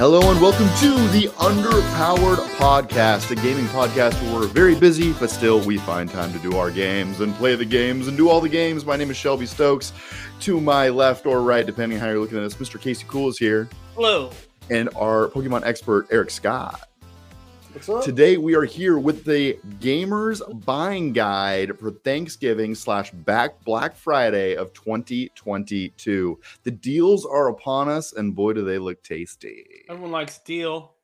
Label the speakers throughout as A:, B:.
A: Hello and welcome to the Underpowered Podcast, a gaming podcast where we're very busy, but still we find time to do our games and play the games and do all the games. My name is Shelby Stokes. To my left or right, depending on how you're looking at this, Mr. Casey Cool is here,
B: Hello.
A: and our Pokemon expert Eric Scott.
C: What's up?
A: Today we are here with the Gamers Buying Guide for Thanksgiving slash back Black Friday of 2022. The deals are upon us, and boy, do they look tasty.
B: Everyone likes deal.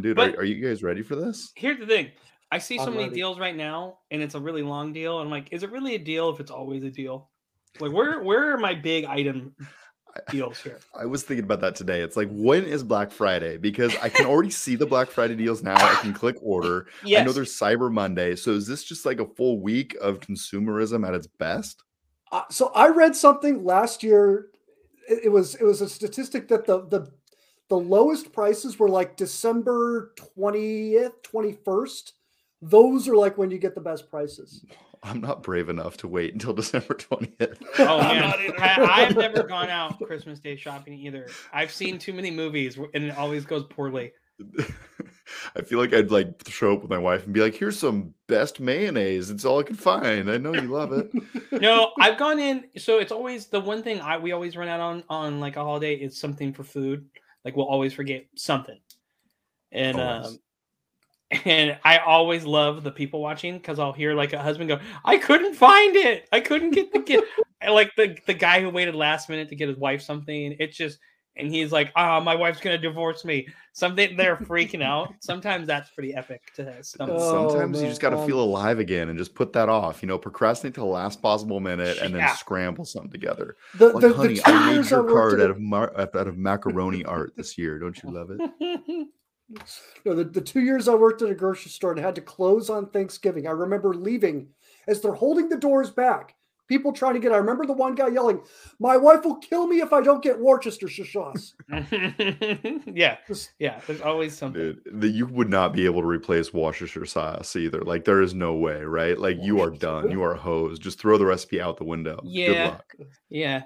A: Dude, are, are you guys ready for this?
B: Here's the thing. I see so
C: I'm
B: many
C: ready.
B: deals right now, and it's a really long deal. I'm like, is it really a deal if it's always a deal? Like, where where are my big item deals here?
A: I was thinking about that today. It's like, when is Black Friday? Because I can already see the Black Friday deals now. I can click order.
B: Yes.
A: I know there's Cyber Monday. So is this just like a full week of consumerism at its best?
C: Uh, so I read something last year. It, it was it was a statistic that the the the lowest prices were like December twentieth, twenty first. Those are like when you get the best prices.
A: I'm not brave enough to wait until December 20th.
B: Oh
C: I'm
B: man,
C: not
B: I, I've never gone out Christmas Day shopping either. I've seen too many movies, and it always goes poorly.
A: I feel like I'd like show up with my wife and be like, here's some best mayonnaise. It's all I can find. I know you love it.
B: No, I've gone in. So it's always the one thing I we always run out on on like a holiday is something for food. Like we'll always forget something, and
A: Always.
B: um, and I always love the people watching because I'll hear like a husband go, "I couldn't find it. I couldn't get the kid." Like the the guy who waited last minute to get his wife something. It's just. And he's like, "Ah, my wife's gonna divorce me." Something they're freaking out. Sometimes that's pretty epic to stomach.
C: Oh,
A: Sometimes you just got to feel alive again and just put that off. You know, procrastinate till the last possible minute and then scramble something together.
C: The,
A: Like,
C: the,
A: honey,
C: the
A: I made your card out of mar- out of macaroni art this year. Don't you love it?
C: No, the, the two years I worked at a grocery store and had to close on Thanksgiving, I remember leaving as they're holding the doors back. People trying to get. I remember the one guy yelling, "My wife will kill me if I don't get Worcestershire sauce."
B: yeah, yeah. There's always something.
A: Dude, that you would not be able to replace Worcestershire sauce either. Like there is no way, right? Like you are done. You are hosed. Just throw the recipe out the window. Good
B: Yeah.
A: luck.
B: Yeah.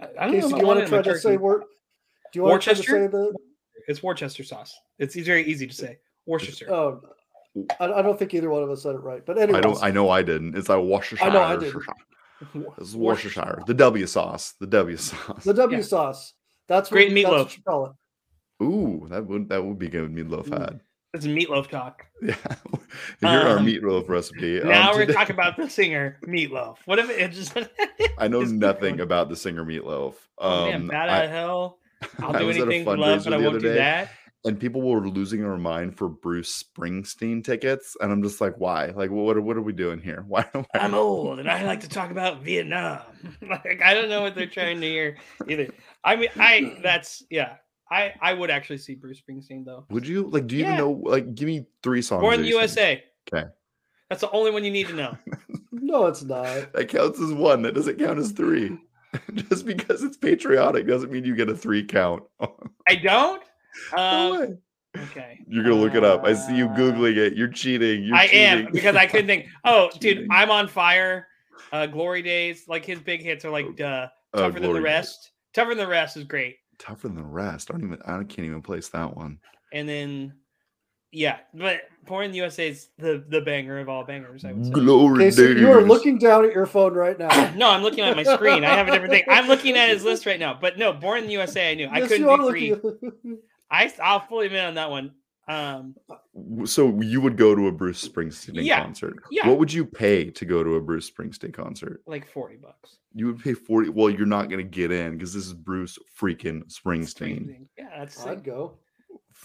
B: I I don't
C: Casey,
B: know.
C: do you
B: want
C: want to try to say
B: turkey.
C: word? Do you want to try to
B: Worcester?
C: say the?
B: It's Worcester sauce. It's e- very easy to say. Worcester.
C: Oh, I, I don't think either one of us said it right. But anyway,
A: I don't. I know I didn't. It's like Worcestershire.
C: I know I didn't.
A: It's Worcestershire. The W sauce. The W sauce.
C: the W
B: Yeah.
C: sauce. That's what,
B: Great
C: that's what
B: meatloaf.
C: you call it.
A: Ooh, that would that would be good meatloaf
C: Mm.
A: had.
B: It's meatloaf talk.
A: Yeah. Here's our
B: Um,
A: meatloaf recipe. Um,
B: now we're
A: today-
B: talking about the singer meatloaf. What if it just?
A: I know
B: just
A: nothing
B: going.
A: about the singer meatloaf.
B: Oh, man,
A: Um,
B: Bat
A: I-
B: out of hell. I'll do
A: was at a
B: anything for love, but I won't do
A: day,
B: that.
A: and people were losing their mind for Bruce Springsteen tickets, and I'm just like, why? Like, what? What are we doing here? Why? why
B: I'm old and I like to talk about Vietnam. like I don't know what they're trying to hear either. I mean, I that's yeah. I I would actually see Bruce Springsteen though.
A: Would you like? Do you
B: Yeah.
A: even know? Like, give me three songs.
B: Born in the
A: you sing.
B: USA.
A: Okay.
B: That's the only one you need to know.
C: No, it's not.
A: That counts as one. That doesn't count as three. Just because it's patriotic doesn't mean you get a three count.
B: I don't.
A: No
B: Um, okay.
A: You're gonna look it up. I see you
B: Uh,
A: googling it. You're cheating. You're
B: I am because I couldn't think. Oh, dude, I'm on fire. Uh, Glory Days, like his big hits are like uh,
A: Oh,
B: tougher than the
A: Glory Days.
B: rest. Tougher than the rest is great.
A: Tougher than the rest. I don't even. I can't even place that one.
B: And then, yeah, but Born in the USA is the the banger of all bangers. I would say.
A: Glory
C: Casey, you are looking down at your phone right now.
B: No, I'm looking at my screen. I have a different thing. I'm looking at his list right now. But no, Born in the USA, I knew. I couldn't
C: you are
B: be free.
C: looking.
B: I I'll fully admit on that one. Um,
A: So you would go to a Bruce Springsteen
B: Yeah,
A: concert.
B: yeah.
A: What would you pay to go to a Bruce Springsteen concert?
B: like forty bucks.
A: You would pay 40. Well, you're not going to get in because this is Bruce freaking Springsteen.
B: Springsteen. Yeah, that's
C: I'd go.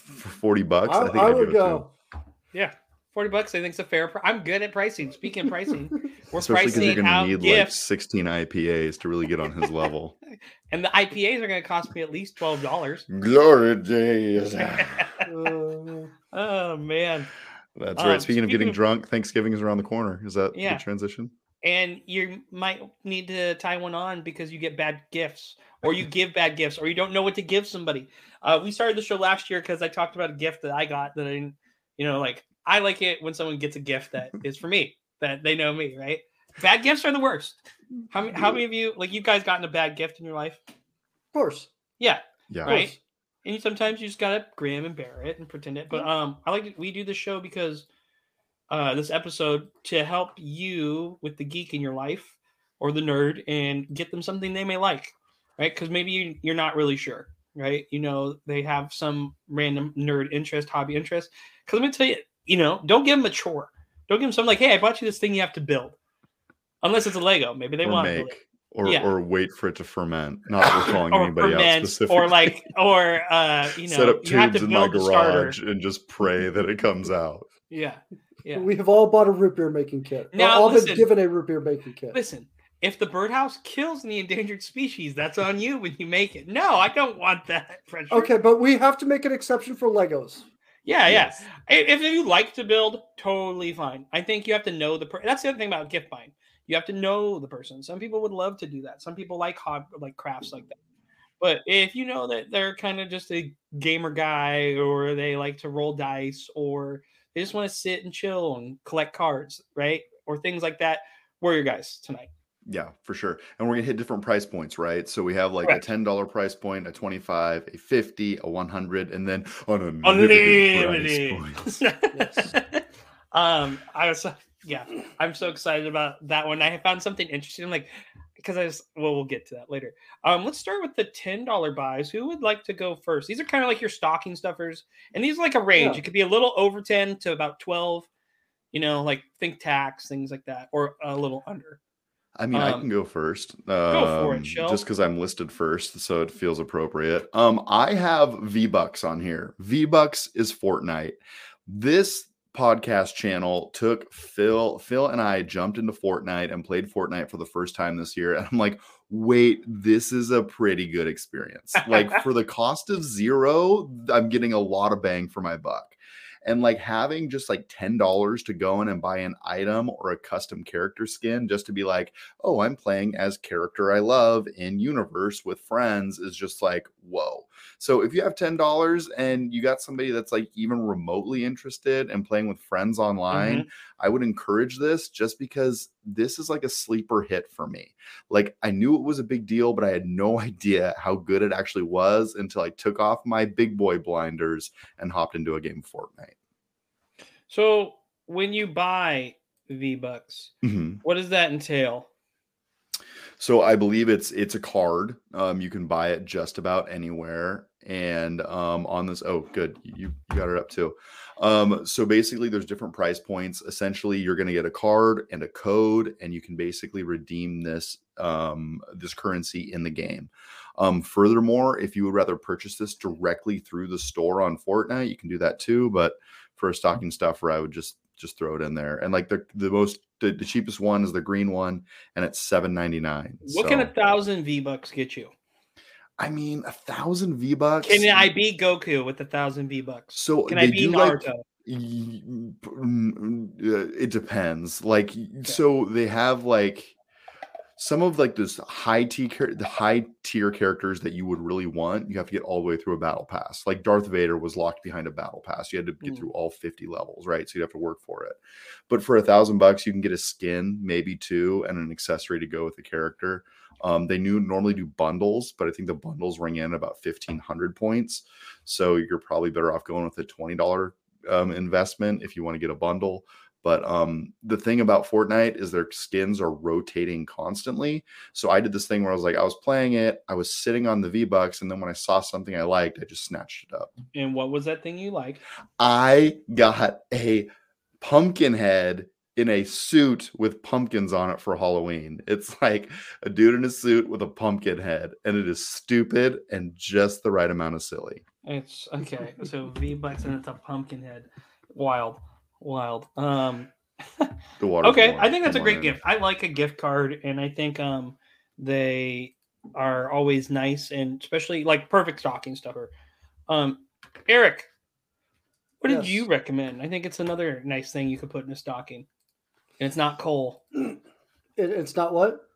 A: For 40 bucks,
C: I,
A: I, think
C: I
A: I'd
C: would
A: go,
C: go.
B: yeah. Forty bucks, I think, it's a fair. Pr- I'm good at pricing. Speaking of pricing, we're
A: Especially because you're going to
B: out
A: need like 16 IPAs to really get on his level.
B: and the IPAs are going to cost me at least twelve dollars.
A: Glory days.
B: Oh man!
A: That's
B: Um,
A: right. Speaking of getting
B: of-
A: drunk, Thanksgiving is around the corner. Is that
B: Yeah.
A: the transition?
B: And you might need to tie one on because you get bad gifts or you give bad gifts or you don't know what to give somebody uh, we started the show last year because i talked about a gift that i got that i didn't you know like i like it when someone gets a gift that is for me that they know me right bad gifts are the worst how, many- how many of you like you guys gotten a bad gift in your life
C: of course.
B: yeah
A: Yeah.
B: Right. and sometimes you just gotta grin and bear it and pretend it. But um, I like we do the show because uh, this episode to help you with the geek in your life or the nerd and get them something they may like, right? Because maybe you, you're not really sure, right? You know, they have some random nerd interest, hobby interest. Because let me tell you, you know, don't give them a chore. Don't give them something like, hey, I bought you this thing you have to build. Unless it's a Lego, maybe they
A: or
B: want to
A: make
B: it.
A: or
B: Yeah.
A: or wait for it to ferment. Not that we're calling anybody out
B: ferment,
A: specifically.
B: or like, or uh, you know,
A: set up
B: you have
A: tubes
B: to
A: in my
B: the starter.
A: garage and just pray that it comes out.
B: Yeah, yeah.
C: We have all bought a root beer making kit.
B: Now,
C: all
B: listen.
C: been given a root beer making kit.
B: Listen, if the birdhouse kills the endangered species, that's on you when you make it. No, I don't want that. Frederick.
C: Okay, but we have to make an exception for Legos.
B: Yeah, yeah.
A: Yes.
B: I- If you like to build, totally fine. I think you have to know the. Per- that's the other thing about gift buying. You have to know the person. Some people would love to do that. Some people like hob like crafts like that. But if you know that they're kind of just a gamer guy, or they like to roll dice, or they just want to sit and chill and collect cards, right, or things like that, we're your guys tonight.
A: Yeah, for sure. And we're gonna hit different price points, right? So we have like
B: Correct.
A: a ten dollar price point, a twenty five, a fifty, a one hundred, and then on unlimited,
B: Unlimited.
A: price points.
B: um, I was yeah, I'm so excited about that one. I found something interesting, like because I was well, we'll get to that later. Um, let's start with the ten dollar buys. Who would like to go first? These are kind of like your stocking stuffers, and these are like a range.
C: Yeah.
B: It could be a little over ten to about twelve. You know, like think tax things like that, or a little under.
A: I mean, I
B: Um,
A: can go first.
B: Go for it,
A: um,
B: Shell.
A: Just because I'm listed first, so it feels appropriate. Um, I have V Bucks on here. V Bucks is Fortnite. This podcast channel took Phil. Phil and I jumped into Fortnite and played Fortnite for the first time this year, and I'm like, wait, this is a pretty good experience. Like for the cost of zero, I'm getting a lot of bang for my buck. And like having just like $10 to go in and buy an item or a custom character skin just to be like, oh, I'm playing as character I love in universe with friends is just like, whoa. So if you have $10 and you got somebody that's like even remotely interested in playing with friends online, I would encourage this just because this is like a sleeper hit for me. Like I knew it was a big deal, but I had no idea how good it actually was until I took off my big boy blinders and hopped into a game of Fortnite.
B: So when you buy V Bucks,
A: Mhm.
B: what does that entail?
A: So I believe it's it's a card. Um, you can buy it just about anywhere. And um, on this, oh, good, you, you got it up too. Um, so basically, there's different price points. Essentially, you're going to get a card and a code, and you can basically redeem this um, this currency in the game. Um, furthermore, if you would rather purchase this directly through the store on Fortnite, you can do that too. But for a stocking stuffer, I would just just throw it in there. And like the the most the, the cheapest one is the green one, and it's seven ninety nine.
B: What can a thousand V Bucks get you?
A: I mean, a thousand V bucks.
B: Can I beat Goku with a thousand V Bucks?
A: So
B: Can I beat
A: do like
B: Naruto?
A: y- mm, uh, it depends. Like so they have like some of like this high tier the high tier characters that you would really want. You have to get all the way through a battle pass. Like Darth Vader was locked behind a battle pass. You had to get
C: Mm.
A: through all 50 levels, right? So you have to work for it. But for a thousand bucks, you can get a skin, maybe two, and an accessory to go with the character. Um, they knew normally do bundles, but I think the bundles ring in about fifteen hundred points. So you're probably better off going with a twenty dollar um, investment if you want to get a bundle. But um, the thing about Fortnite is their skins are rotating constantly. So I did this thing where I was like, I was playing it, I was sitting on the V Bucks, and then when I saw something I liked, I just snatched it up.
B: And what was that thing you liked?
A: I got a pumpkin head in a suit with pumpkins on it for Halloween. It's like a dude in a suit with a pumpkin head, and it is stupid and just the right amount of silly.
B: It's okay. So V Bucks and it's a pumpkin head. Wild, wild. Um,
A: The water.
B: okay, I think that's a great gift. I like a gift card, and I think um they are always nice, and especially like perfect stocking stuffer. Um, Eric, what did you recommend? I think it's another nice thing you could put in a stocking, and it's not coal.
C: It, it's not what?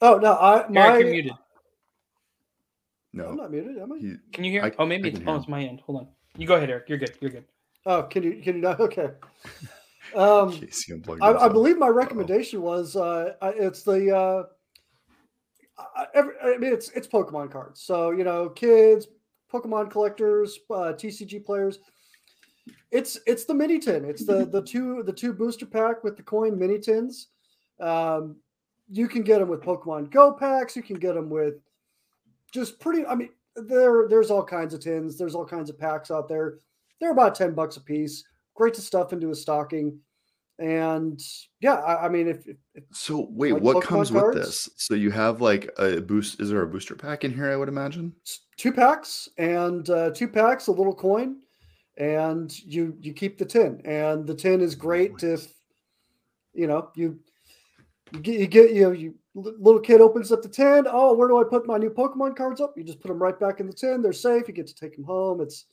C: Oh no, I my
B: Eric, you're muted.
A: No, I'm
C: not muted, am I?
A: He,
B: Can you hear?
A: I-
B: oh, maybe
A: I
B: it's
A: can
B: oh, it's my end. Hold on. You go ahead, Eric. You're good. You're good.
C: Oh, can you can you not? Okay. Um,
A: unplugged
C: I, I believe my recommendation was uh, it's the uh, I, every, I mean, it's it's Pokemon cards. So you know, kids, Pokemon collectors, uh, TCG players. It's it's the mini tin. It's the the two the two booster pack with the coin mini tins. Um, you can get them with Pokemon Go packs. You can get them with just pretty. I mean, there there's all kinds of tins. There's all kinds of packs out there. They're about ten bucks a piece. Great to stuff into a stocking. And yeah, I, I mean, if, if,
A: So wait,
C: Like
A: what
C: Pokemon
A: comes with this? So you have like a boost. Is there a booster pack in here? I would imagine.
C: two packs and uh, two packs, a little coin, and you you keep the tin. And the tin is great
A: Nice.
C: if you know you you get you get you know you little kid opens up the tin. Oh, where do I put my new Pokemon cards up? You just put them right back in the tin. They're safe. You get to take them home. It's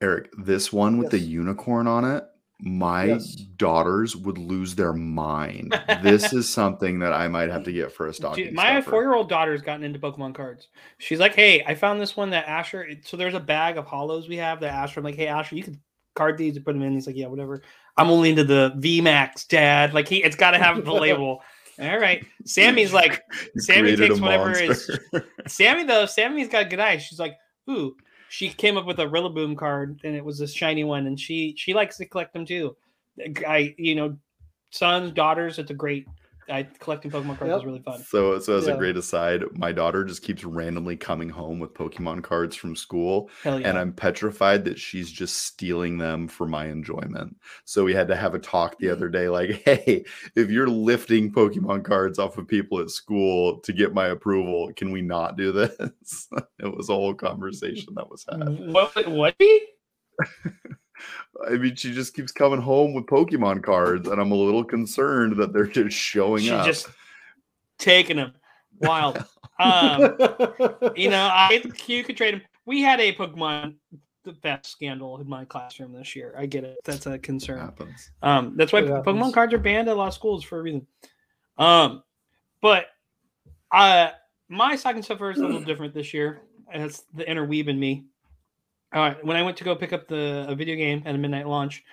A: Eric, this one with the unicorn on it, my
C: Yes.
A: daughters would lose their mind. this is something that I might have to get for a stocking.
B: Dude, my four-year-old daughter's gotten into Pokemon cards. She's like, "Hey, I found this one that Asher." So there's a bag of holos we have that Asher. I'm like, "Hey, Asher, you could card these and put them in." He's like, "Yeah, whatever." I'm only into the V Max, Dad. Like he, it's got to have the label. All right, Sammy's like, Sammy takes whatever is- Sammy though. Sammy's got good eyes. She's like, "Ooh." She came up with a Rillaboom card, and it was a shiny one, and she she likes to collect them too. I you know, sons, daughters. It's a great. I collecting Pokemon cards
C: Yep.
B: is really fun.
A: So, so as a great aside, my daughter just keeps randomly coming home with Pokemon cards from school,
B: Hell yeah.
A: and I'm petrified that she's just stealing them for my enjoyment. So we had to have a talk the other day, like, hey, if you're lifting Pokemon cards off of people at school to get my approval, can we not do this? it was a whole conversation that was had.
B: What? What? Be?
A: I mean, she just keeps coming home with Pokemon cards, and I'm a little concerned that they're just showing up.
B: She's
A: up.
B: just taking them wild. Um, you know, I you could trade them. We had a Pokemon the best scandal in my classroom this year. I get it. That's a concern.
A: happens.
B: Um, that's why
C: It
B: Pokemon cards are banned at a lot of schools for a reason. Um, but uh, my second stuffer is a little different this year. And It's the inner weeb in me. All right, when I went to go pick up the a video game at a midnight launch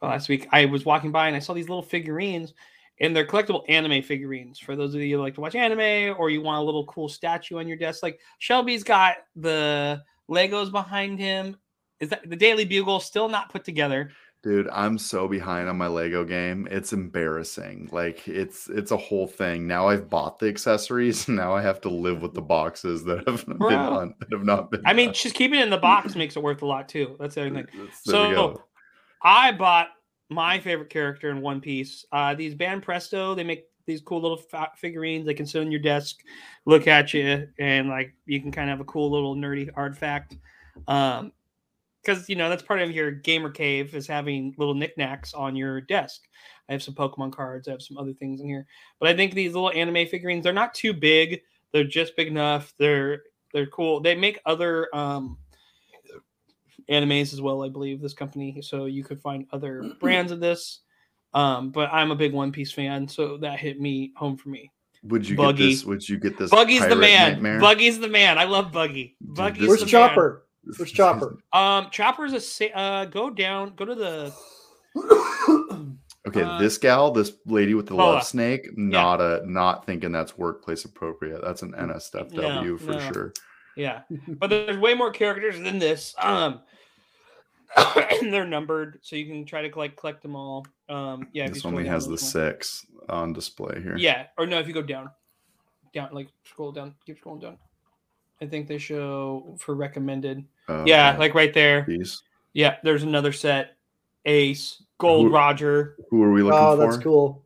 B: uh, last week, I was walking by and I saw these little figurines, and they're collectible anime figurines. For those of you who like to watch anime or you want a little cool statue on your desk, like Shelby's got the Legos behind him. Is that the Daily Bugle still not put together?
A: Dude, I'm so behind on my Lego game. It's embarrassing. Like it's it's a whole thing. Now I've bought the accessories. Now I have to live with the boxes that have been
B: Bro.
A: on, that have not been.
B: I mean,
A: done.
B: just keeping it in the box makes it worth a lot too. That's the other thing.
A: That's- there we
B: So. I bought my favorite character in One Piece. Uh, these Banpresto, they make these cool little fa- figurines. They can sit on your desk, look at you, and like you can kind of have a cool little nerdy artifact. Um, because you know that's part of your gamer cave is having little knickknacks on your desk. I have some Pokemon cards. I have some other things in here, but I think these little anime figurines they're not too big. They're just big enough. They're they're cool. They make other um animes as well, I believe, this company. So you could find other brands of this. Um, but I'm a big One Piece fan, so that hit me home for me.
A: Would you
B: Buggy.
A: get this? Would you get this?
B: Buggy's the man.
A: nightmare?
B: Buggy's the man. I love Buggy.
A: Dude,
B: Buggy's
A: this
C: Where's
B: the
A: is-
B: man.
C: Chopper? Where's Chopper?
B: Um, Chopper's a sa- uh, go down, go to the
A: Okay,
B: Uh,
A: this gal, this lady with the
B: Lola.
A: love snake, not a not thinking that's workplace appropriate. That's an NSFW
B: No,
A: for
B: no.
A: sure.
B: yeah. But there's way more characters than this. Um, and they're numbered, so you can try to collect collect them all. Um, yeah.
A: this only has the
B: more.
A: six on display here.
B: Yeah, or no, if you go down, down, like scroll down, keep scrolling down. I think they show for recommended.
A: Uh,
B: yeah, like right there.
A: these.
B: Yeah, there's another set. Ace, Gold
A: Who-
B: Roger.
A: Who are we looking
C: Oh,
A: for?
C: Oh, that's cool.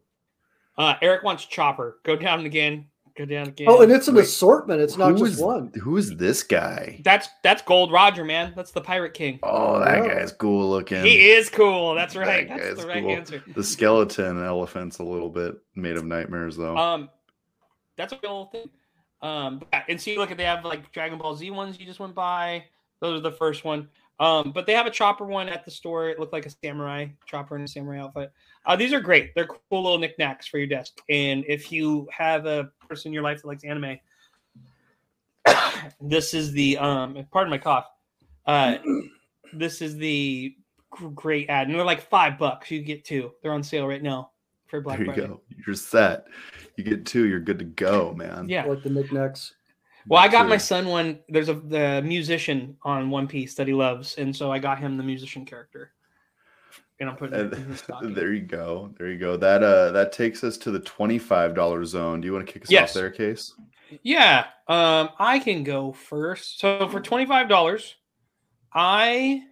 B: Uh, Eric wants Chopper. Go down again. Go down again.
C: Oh, and it's an
A: Wait,
C: assortment. It's not
A: Who
C: just
A: is-
C: one.
A: Who is this guy?
B: that's that's Gold Roger, man. That's the Pirate King.
A: Oh, that
C: Yeah.
A: guy's cool looking.
B: He is cool. That's right.
A: guy
B: That's the right
A: cool.
B: answer.
A: The skeleton elephant's a little bit made of nightmares, though.
B: Um, that's a real thing. Um, and see, look at they have like Dragon Ball Z ones you just went by. Those are the first one. Um, but they have a chopper one at the store. It looked like a samurai chopper in a samurai outfit. Uh, these are great. They're cool little knickknacks for your desk. And if you have a person in your life that likes anime, this is the um. Pardon my cough. Uh, this is the great ad, and they're like five bucks. You get two. They're on sale right now for Black
A: there you
B: Friday.
A: go. You're set. You get two, you're good to go, man.
B: Yeah.
C: like the knickknacks.
B: Well, I got my son one. There's a the musician on One Piece that he loves, and so I got him the musician character, and I'm putting it in his
A: And there you go. There you go. That uh that takes us to the twenty-five dollar zone. Do you want to kick us
B: Yes.
A: off there, case?
B: Yeah, um, I can go first. So for twenty five dollars, I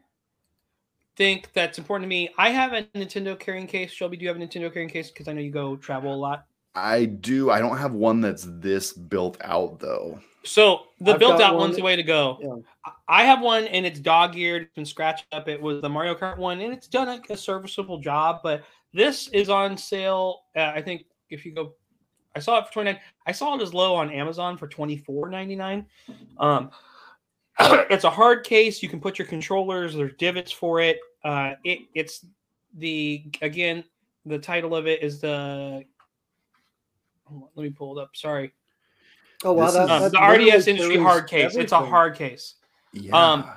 B: think that's important to me. I have a Nintendo carrying case. Shelby, do you have a Nintendo carrying case? Because I know you go travel a lot.
A: I do. I don't have one that's this built out though.
B: So the
C: I've
B: built
C: got
B: out one's the way to go.
C: Yeah.
B: I I have one and it's dog eared, it's been scratched up. It was the Mario Kart one, and it's done a, a serviceable job. But this is on sale. Uh, I think if you go, I saw it for twenty nine. I saw it as low on Amazon for twenty four ninety nine. Um, it's a hard case. You can put your controllers. There's divots for it. Uh, it it's the again the title of it is the. Hold on, Let me pull it up. Sorry.
C: Oh wow,
A: This
C: that,
A: is-
B: Um,
C: that
B: the RDS industry
C: carries
B: hard case. It's a hard case.
A: Yeah.
B: Um,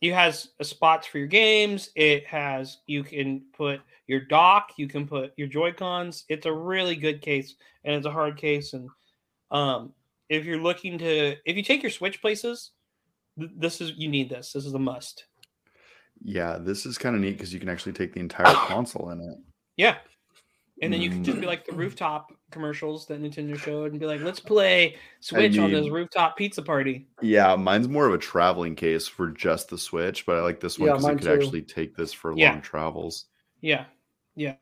B: It has spots for your games. It has you can put your dock. You can put your Joy Cons. It's a really good case, and it's a hard case. And um, if you're looking to, if you take your Switch places, th- this is you need this. This is a must.
A: yeah, this is kind of neat because you can actually take the entire console in it.
B: Yeah. And then you can just be
A: Mm.
B: like the rooftop commercials that Nintendo showed and be like, let's play Switch on this rooftop pizza party.
A: Yeah, mine's more of a traveling case for just the Switch, but I like this one
C: Yeah,
A: because you could
C: too.
A: actually take this for
B: Yeah.
A: long travels.
B: Yeah. Yeah.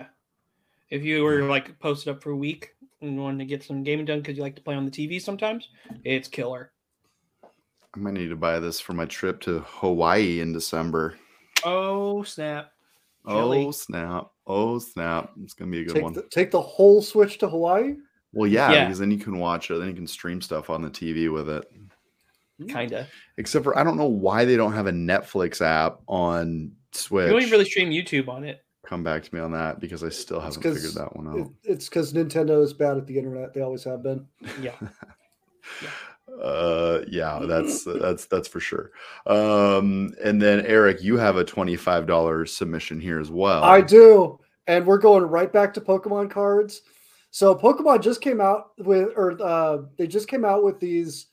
B: If you were like posted up for a week and wanted to get some gaming done because you like to play on the TV sometimes, it's killer.
A: I might need to buy this for my trip to Hawaii in December.
B: Oh, snap. Chili.
A: Oh snap! Oh snap! It's gonna be a good
C: Take
A: one.
C: the, take the whole switch to Hawaii.
A: Well, yeah,
B: Yeah.
A: because then you can watch it. Then you can stream stuff on the TV with it. Hmm.
B: Kind of.
A: Except for I don't know why they don't have a Netflix app on Switch.
B: You only really stream YouTube on it.
A: Come back to me on that because I still haven't
C: 'cause
A: figured that one
C: It-
A: out.
C: it's because Nintendo is bad at the internet. They always have been.
B: Yeah.
A: Uh, yeah, that's that's that's for sure. Um, and then Eric, you have a twenty-five dollars submission here as well.
C: I do, and we're going right back to Pokemon cards. So Pokemon just came out with, or uh, they just came out with these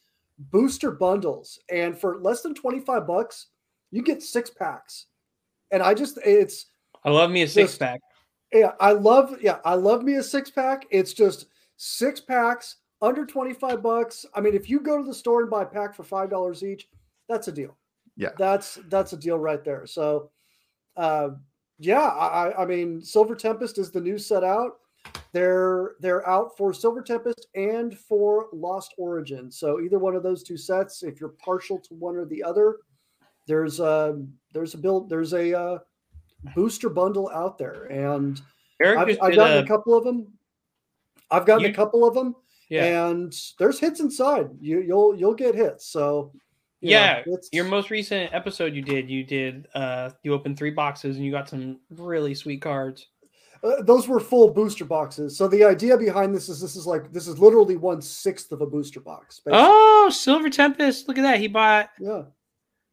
C: booster bundles, and for less than twenty five bucks, you get six packs. And I just, it's
B: I love me a six
C: Just-
B: pack.
C: yeah, I love, yeah, I love me a six pack. It's just six packs under twenty five bucks. I mean, if you go to the store and buy a pack for five dollars each, that's a deal.
A: Yeah.
C: that's that's a deal right there. So, uh, yeah, I, I- I mean, Silver Tempest is the new set out. They're they're out for Silver Tempest and for Lost Origin. So either one of those two sets, if you're partial to one or the other, there's a there's a build there's a uh, booster bundle out there, and
B: Eric
C: I've,
B: just
C: I've gotten
B: a,
C: a couple of them. I've gotten
B: You-
C: a couple of them,
B: yeah.
C: and there's hits inside. You you'll you'll get hits. So you know,
B: Yeah,
C: it's-
B: Your most recent episode you did, you did uh you opened three boxes and you got some really sweet cards.
C: uh, those were full booster boxes. So the idea behind this is this is like this is literally one sixth of a booster box. basically.
B: Oh, Silver Tempest. Look at that. He bought
C: yeah.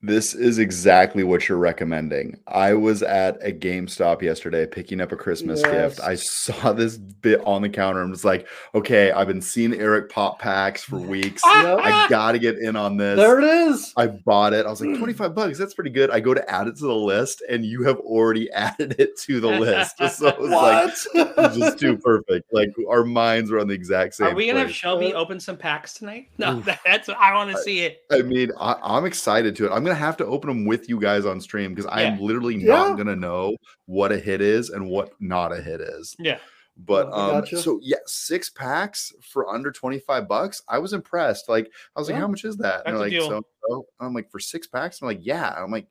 A: This is exactly what you're recommending. I was at a GameStop yesterday picking up a Christmas gift. I saw this bit on the counter and was like, okay, I've been seeing Eric pop packs for weeks.
C: Yep.
A: I gotta get in on this.
C: There it is.
A: I bought it. I was like, 25 bucks. That's pretty good. I go to add it to the list, and you have already added it to the list. So it was like,
C: What?
A: it's just too perfect. Like our minds are on the exact same.
B: Are we gonna have. Shelby
C: Uh,
B: open some packs tonight? No, that's I want to see it.
A: I mean, I, I'm excited to it. I'm gonna have to open them with you guys on stream because I am
B: Yeah.
A: literally
C: Yeah.
A: not gonna know what a hit is and what not a hit is.
B: Yeah.
A: But
C: I
A: um,
C: gotcha.
A: so yeah, six packs for under 25 bucks. I was impressed. Like, I was like, how much is that? And
B: That's a
A: like, so, so I'm like, for six packs? I'm like, yeah. I'm like,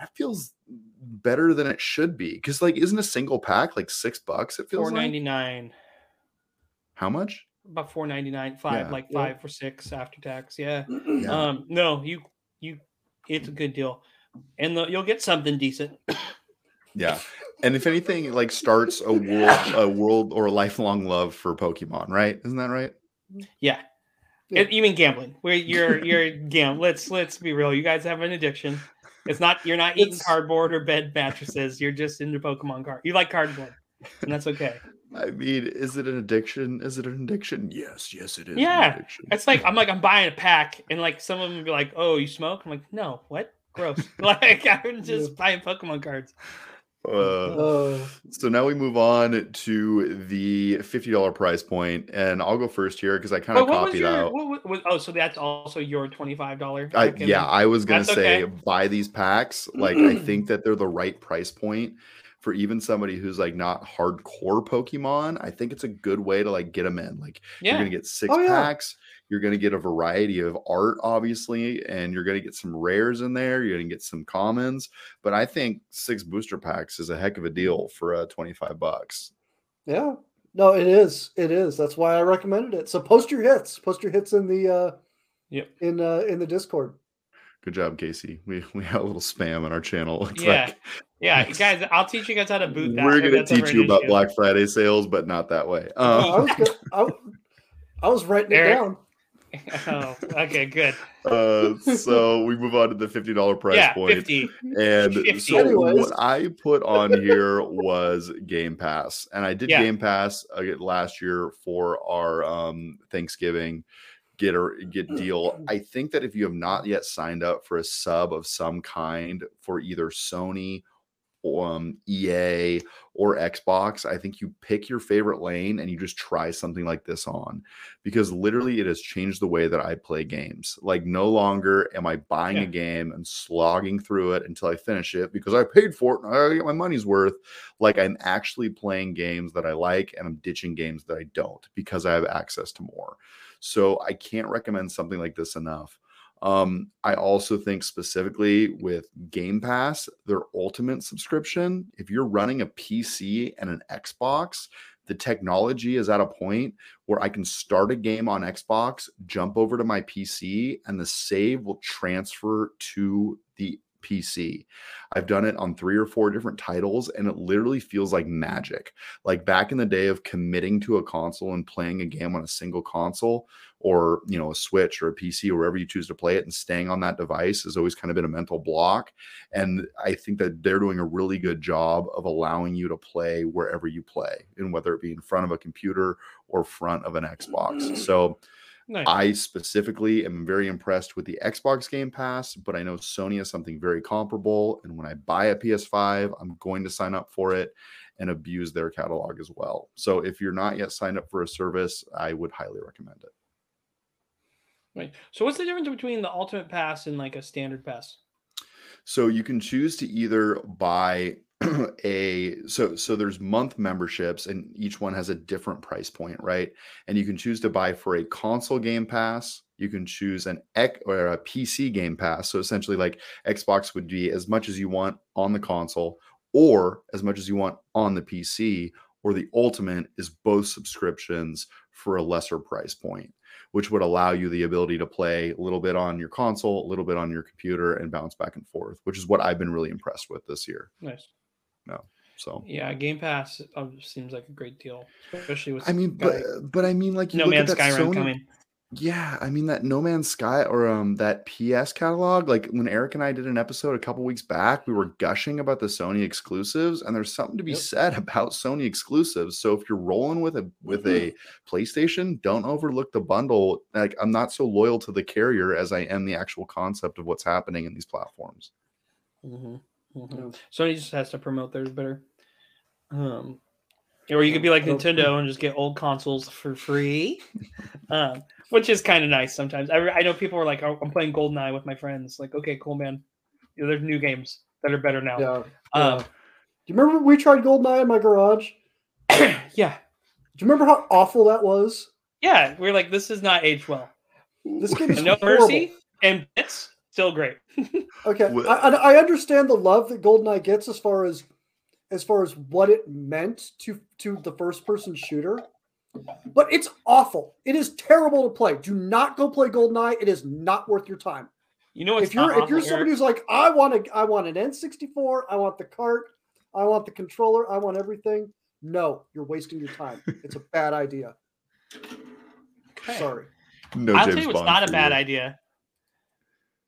A: that feels better than it should be. Cause like, isn't a single pack like six bucks? It feels
B: Four
A: like
B: ninety nine.
A: how much?
B: About four ninety nine. Five,
A: Yeah.
B: like
C: Yeah.
B: five for six after tax. Yeah.
A: Yeah.
B: Um, no, you you it's a good deal. And the, you'll get something decent.
A: Yeah. And if anything, it like starts a world, a world or a lifelong love for Pokemon, right? Isn't that right?
B: Yeah.
C: Yeah.
B: It- you mean gambling? Where you're you're gam. Let's let's be real. You guys have an addiction. It's not you're not eating
C: It's-
B: cardboard or bed mattresses. You're just into Pokemon card. You like cardboard, and that's okay.
A: I mean, is it an addiction? Is it an addiction? Yes, yes, it is.
B: Yeah.
A: An addiction.
B: It's like I'm like I'm buying a pack, and like some of them be like, "Oh, you smoke?" I'm like, "No, what? Gross!" like I'm just buying Pokemon cards.
A: Uh,
C: Uh,
A: so now we move on to the fifty dollar price point, and I'll go first here because I kind of copied
B: your?
A: out.
B: What, was- was, oh, so that's also your twenty five dollar.
A: I, yeah, I was gonna
B: That's
A: say
B: okay.
A: buy these packs. Like I think that they're the right price point for even somebody who's like not hardcore Pokemon. I think it's a good way to like get them in. Like you're gonna get six
C: Oh, yeah.
A: packs. You're gonna get a variety of art, obviously, and you're gonna get some rares in there. You're gonna get some commons. But I think six booster packs is a heck of a deal for uh, 25 bucks.
C: yeah. No, it is. It is. That's why I recommended it. So post your hits. Post your hits in the uh
B: Yep.
C: in uh in the Discord.
A: Good job, Casey. We we have a little spam on our channel. Looks
B: Yeah.
A: like
B: Yeah, guys, I'll teach you guys how to boot that.
A: we're gonna teach you about
B: issue.
A: Black Friday sales, but not that way.
C: I
A: Um,
C: was I, I was writing it down.
B: oh, okay, good.
A: uh, so we move on to the fifty dollar price
B: yeah,
A: point.
B: fifty.
A: And
B: 50.
A: so
C: Anyways.
A: what I put on here was Game Pass, and I did
B: Yeah.
A: Game Pass uh, last year for our um, Thanksgiving get or get deal. I think that if you have not yet signed up for a sub of some kind for either Sony, um, EA, or Xbox, I think you pick your favorite lane and you just try something like this on because literally it has changed the way that I play games. Like, no longer am I buying
B: Yeah.
A: a game and slogging through it until I finish it because I paid for it and I get my money's worth. Like, I'm actually playing games that I like and I'm ditching games that I don't because I have access to more. So, I can't recommend something like this enough. Um, I also think specifically with Game Pass, their ultimate subscription, if you're running a PC and an Xbox, the technology is at a point where I can start a game on Xbox, jump over to my PC, and the save will transfer to the PC. I've done it on three or four different titles, and it literally feels like magic. Like back in the day of committing to a console and playing a game on a single console, or you know, a Switch or a PC or wherever you choose to play it, and staying on that device has always kind of been a mental block. And I think that they're doing a really good job of allowing you to play wherever you play, and whether it be in front of a computer or front of an Xbox. So
B: Nice.
A: I specifically am very impressed with the Xbox Game Pass, but I know Sony has something very comparable. And when I buy a PS5, I'm going to sign up for it and abuse their catalog as well. So if you're not yet signed up for a service, I would highly recommend it.
B: Right. So what's the difference between the ultimate pass and like a standard pass?
A: So you can choose to either buy a so so there's month memberships and each one has a different price point, right? And you can choose to buy for a console game pass, you can choose an X or a PC game pass. So essentially like Xbox would be as much as you want on the console or as much as you want on the PC or the ultimate is both subscriptions for a lesser price point which would allow you the ability to play a little bit on your console, a little bit on your computer, and bounce back and forth, which is what I've been really impressed with this year.
B: Nice.
A: So,
B: Yeah, Game Pass uh, seems like a great deal, especially with
A: I mean, but
B: guy-
A: but I mean, like you
B: No
A: look
B: Man's
A: at that
B: Sky
A: Sony-
B: coming.
A: Yeah, I mean that No Man's Sky or um that PS catalog. Like when Eric and I did an episode a couple weeks back, we were gushing about the Sony exclusives, and there's something to be
C: Yep.
A: said about Sony exclusives. So if you're rolling with a with a PlayStation, don't overlook the bundle. Like I'm not so loyal to the carrier as I am the actual concept of what's happening in these platforms.
B: Mhm, mhm.
C: Yeah.
B: Sony just has to promote theirs better. Um, or you could be like Nintendo and just get old consoles for free, um, which is kind of nice sometimes. I, I know people are like, oh, I'm playing GoldenEye with my friends. Like, okay, cool, man. You know, there's new games that are better now.
C: Yeah.
B: Um,
C: Do you remember we tried Goldeneye in my garage?
B: yeah,
C: Do you remember how awful that was?
B: yeah. We're like, this is not aged well.
C: This game is
B: no
C: horrible.
B: mercy and bits still great.
C: Okay, I, I I understand the love that GoldenEye gets as far as as far as what it meant to to the first person shooter, but it's awful. It is terrible to play. Do not go play GoldenEye. It is not worth your time.
B: You know,
C: if you're if you're
B: awful,
C: somebody
B: Eric?
C: who's like, I want to I want an N64, I want the cart, I want the controller, I want everything. No, you're wasting your time. It's a bad idea.
B: Okay.
C: Sorry.
A: No,
B: I'll
A: James
B: tell you what's
A: Bond
B: not a bad
A: you.
B: idea,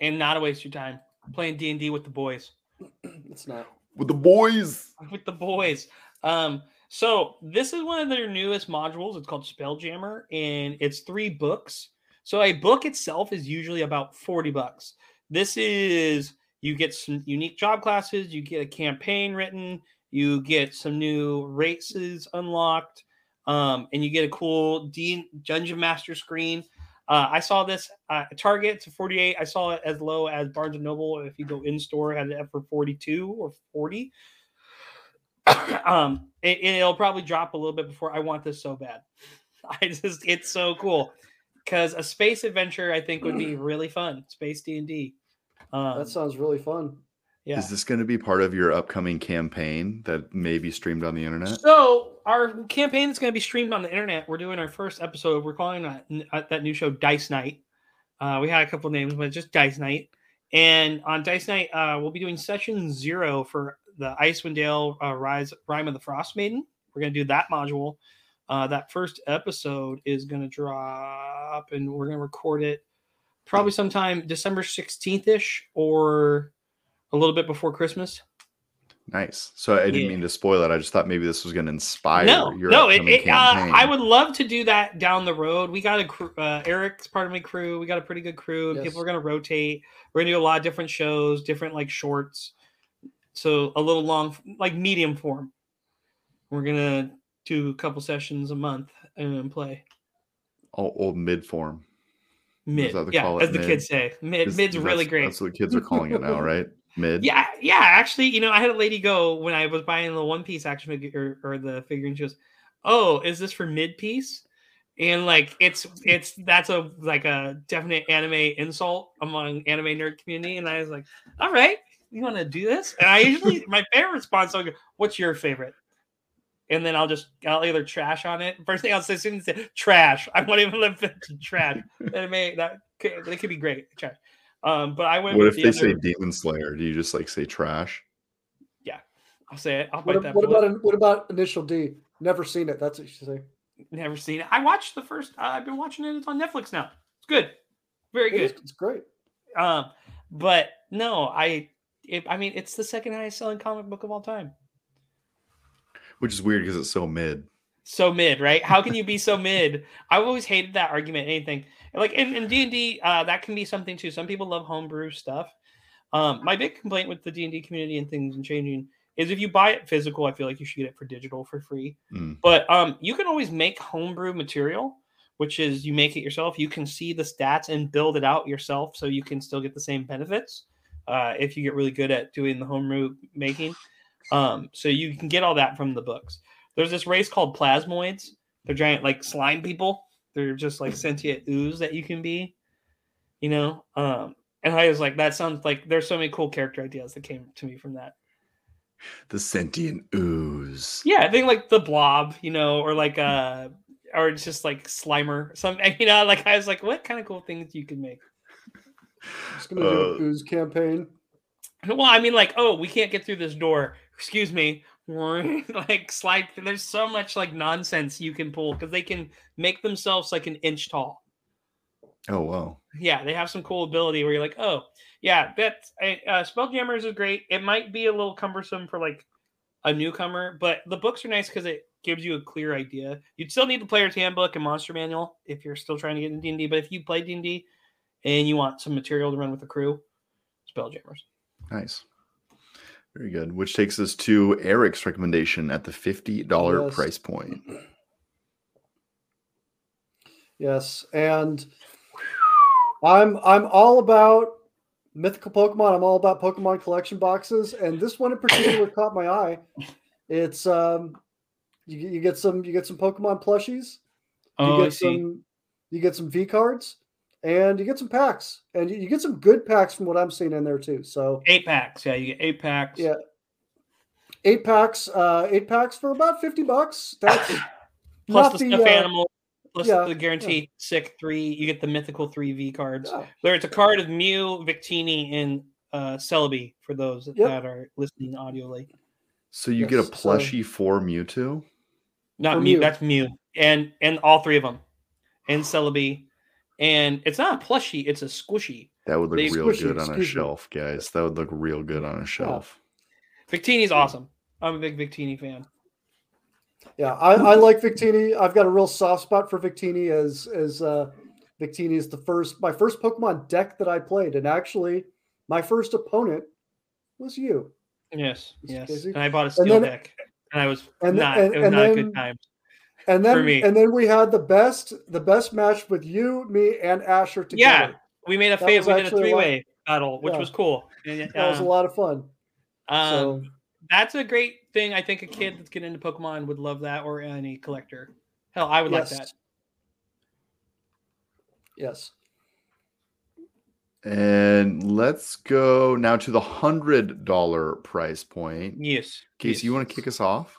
B: and not a waste of your time playing D and D with the boys.
C: It's not.
A: with the boys.
B: With the boys. Um, So this is one of their newest modules. It's called Spelljammer, and it's three books. So a book itself is usually about 40 bucks. This is you get some unique job classes, you get a campaign written, you get some new races unlocked, um, and you get a cool D- Dungeon Master screen. Uh, I saw this uh, Target to 48. I saw it as low as Barnes and Noble. If you go in store, had it for 42 or 40. um, it, it'll probably drop a little bit before. I want this so bad. I just, it's so cool because a space adventure I think would be really fun. Space D and D. Um,
C: That sounds really fun.
B: yeah.
A: Is this going to be part of your upcoming campaign that may be streamed on the internet?
B: So our campaign is going to be streamed on the internet. We're doing our first episode. We're calling that uh, that new show Dice Night. Uh, we had a couple names, but just Dice Night. And on Dice Night, uh, we'll be doing session zero for the Icewind Dale uh, Rise Rime of the Frost Maiden. We're going to do that module. Uh, that first episode is going to drop, and we're going to record it probably sometime December sixteenth ish, or a little bit before Christmas.
A: Nice. So I didn't
B: Yeah.
A: mean to spoil it. I just thought maybe this was going to inspire
B: no,
A: your
B: no, it,
A: upcoming
B: it, uh,
A: campaign.
B: I would love to do that down the road. We got a crew, uh, Eric's part of my crew. We got a pretty good crew,
C: Yes.
B: people are going to rotate. We're going to do a lot of different shows, different like shorts. So a little long, like medium form. We're going to do a couple sessions a month and play
A: Oh, old mid form.
B: mid. Yeah,
A: call it,
B: as the kids say, mid.
A: Is-
B: Mid's really great.
A: That's what kids are calling it now, right? Mid.
B: Yeah, yeah. Actually, you know, I had a lady go when I was buying the One Piece action figure or, or the figurine. She goes, "Oh, is this for mid piece?" And like, it's it's that's a like a definite anime insult among anime nerd community. And I was like, "All right, you want to do this?" And I usually my favorite response I'll go, "What's your favorite?" And then I'll just I'll either trash on it. First thing I'll say, soon say trash, I won't even live to trash. Anime that could, that could be great. Trash. Um, but I went.
A: What
B: with
A: if
B: the
A: they say Demon Slayer? Do you just like say trash?
B: Yeah, I'll say it. I'll bite
C: What,
B: that.
C: what
B: bullet.
C: about what about Initial D? Never seen it. That's what you say.
B: Never seen it. I watched the first. Uh, I've been watching it. It's on Netflix now. It's good. Very
C: It is-
B: good.
C: It's great.
B: Um, but no, I. It, I mean, it's the second highest selling comic book of all time.
A: Which is weird because it's so mid.
B: So mid, right? How can you be so mid? I've always hated that argument. Anything like in in D and D, uh, that can be something too. Some people love homebrew stuff. Um, my big complaint with the D and D community and things and changing is if you buy it physical, I feel like you should get it for digital for free.
A: Mm.
B: But um, you can always make homebrew material, which is you make it yourself. You can see the stats and build it out yourself, so you can still get the same benefits uh, if you get really good at doing the homebrew making. Um, so you can get all that from the books. There's this race called plasmoids. They're giant like slime people. They're just like sentient ooze that you can be, you know. Um, and I was like, that sounds like there's so many cool character ideas that came to me from that.
A: The sentient ooze.
B: Yeah, I think like the blob, you know, or like uh or it's just like Slimer. Some you know, like I was like, what kind of cool things you can make?
C: Just gonna do
A: Uh,
C: a ooze campaign.
B: Well, I mean, like, oh, we can't get through this door. Excuse me. like slide. There's so much like nonsense you can pull because they can make themselves like an inch tall.
A: Oh wow.
B: Yeah, they have some cool ability where you're like, oh, yeah, that's uh, Spelljammers is great. It might be a little cumbersome for like a newcomer, but the books are nice because it gives you a clear idea. You'd still need the player's handbook and monster manual if you're still trying to get into D&D, but if you play D&D and you want some material to run with the crew, Spelljammers.
A: Nice. Very good. Which takes us to Eric's recommendation at the $50
C: Yes.
A: price point.
C: Yes, and I'm I'm all about mythical Pokemon. I'm all about Pokemon collection boxes, and this one in particular caught my eye. It's um, you, get- you get some you get some Pokemon plushies. You
B: Oh, I
C: get
B: see.
C: some you get some V cards, and you get some packs, and you, you get some good packs from what I'm seeing in there too. So
B: Eight packs. Yeah, you get eight packs.
C: Yeah. eight packs, uh, eight packs for about fifty bucks. That's
B: Plus
C: not
B: the
C: the,
B: stuffed
C: uh,
B: animal. Plus
C: yeah,
B: the guaranteed sick three. You get the mythical three V cards.
C: yeah.
B: There's a card of Mew, Victini, and uh, Celebi for those
C: Yep.
B: that are listening audioly.
A: So you get a
C: Yes, so-
A: plushie for Mewtwo?
B: Not
C: For
B: Mew,
C: Mew.
B: that's Mew, and and all three of them, and Celebi, and it's not a plushie, it's a squishy.
A: That would look
B: They-
A: real good on a shelf, guys. That would look real good on a shelf.
B: Victini's awesome. I'm a big Victini fan.
C: Yeah, I, I like Victini. I've got a real soft spot for Victini as as uh, Victini is the first my first Pokemon deck that I played, and actually my first opponent was you.
B: Yes, yes.
C: busy.
B: And I bought a steel
C: then-
B: deck, and I was
C: and
B: not.
C: and-
B: it was
C: and
B: not a good time.
C: And then
B: For me.
C: and then we had the best the best match with you, me, and Asher together.
B: Yeah, we made a
C: That
B: fa- we did a three way battle, which
C: Yeah.
B: was cool. And,
C: That was a lot of fun.
B: um,
C: so
B: that's a great thing. I think a kid that's getting into Pokemon would love that, or any collector. Hell, I would
C: yes.
B: like that.
C: Yes.
A: And let's go now to the hundred dollar price point.
B: Yes.
A: Casey,
B: yes.
A: you want to kick us off?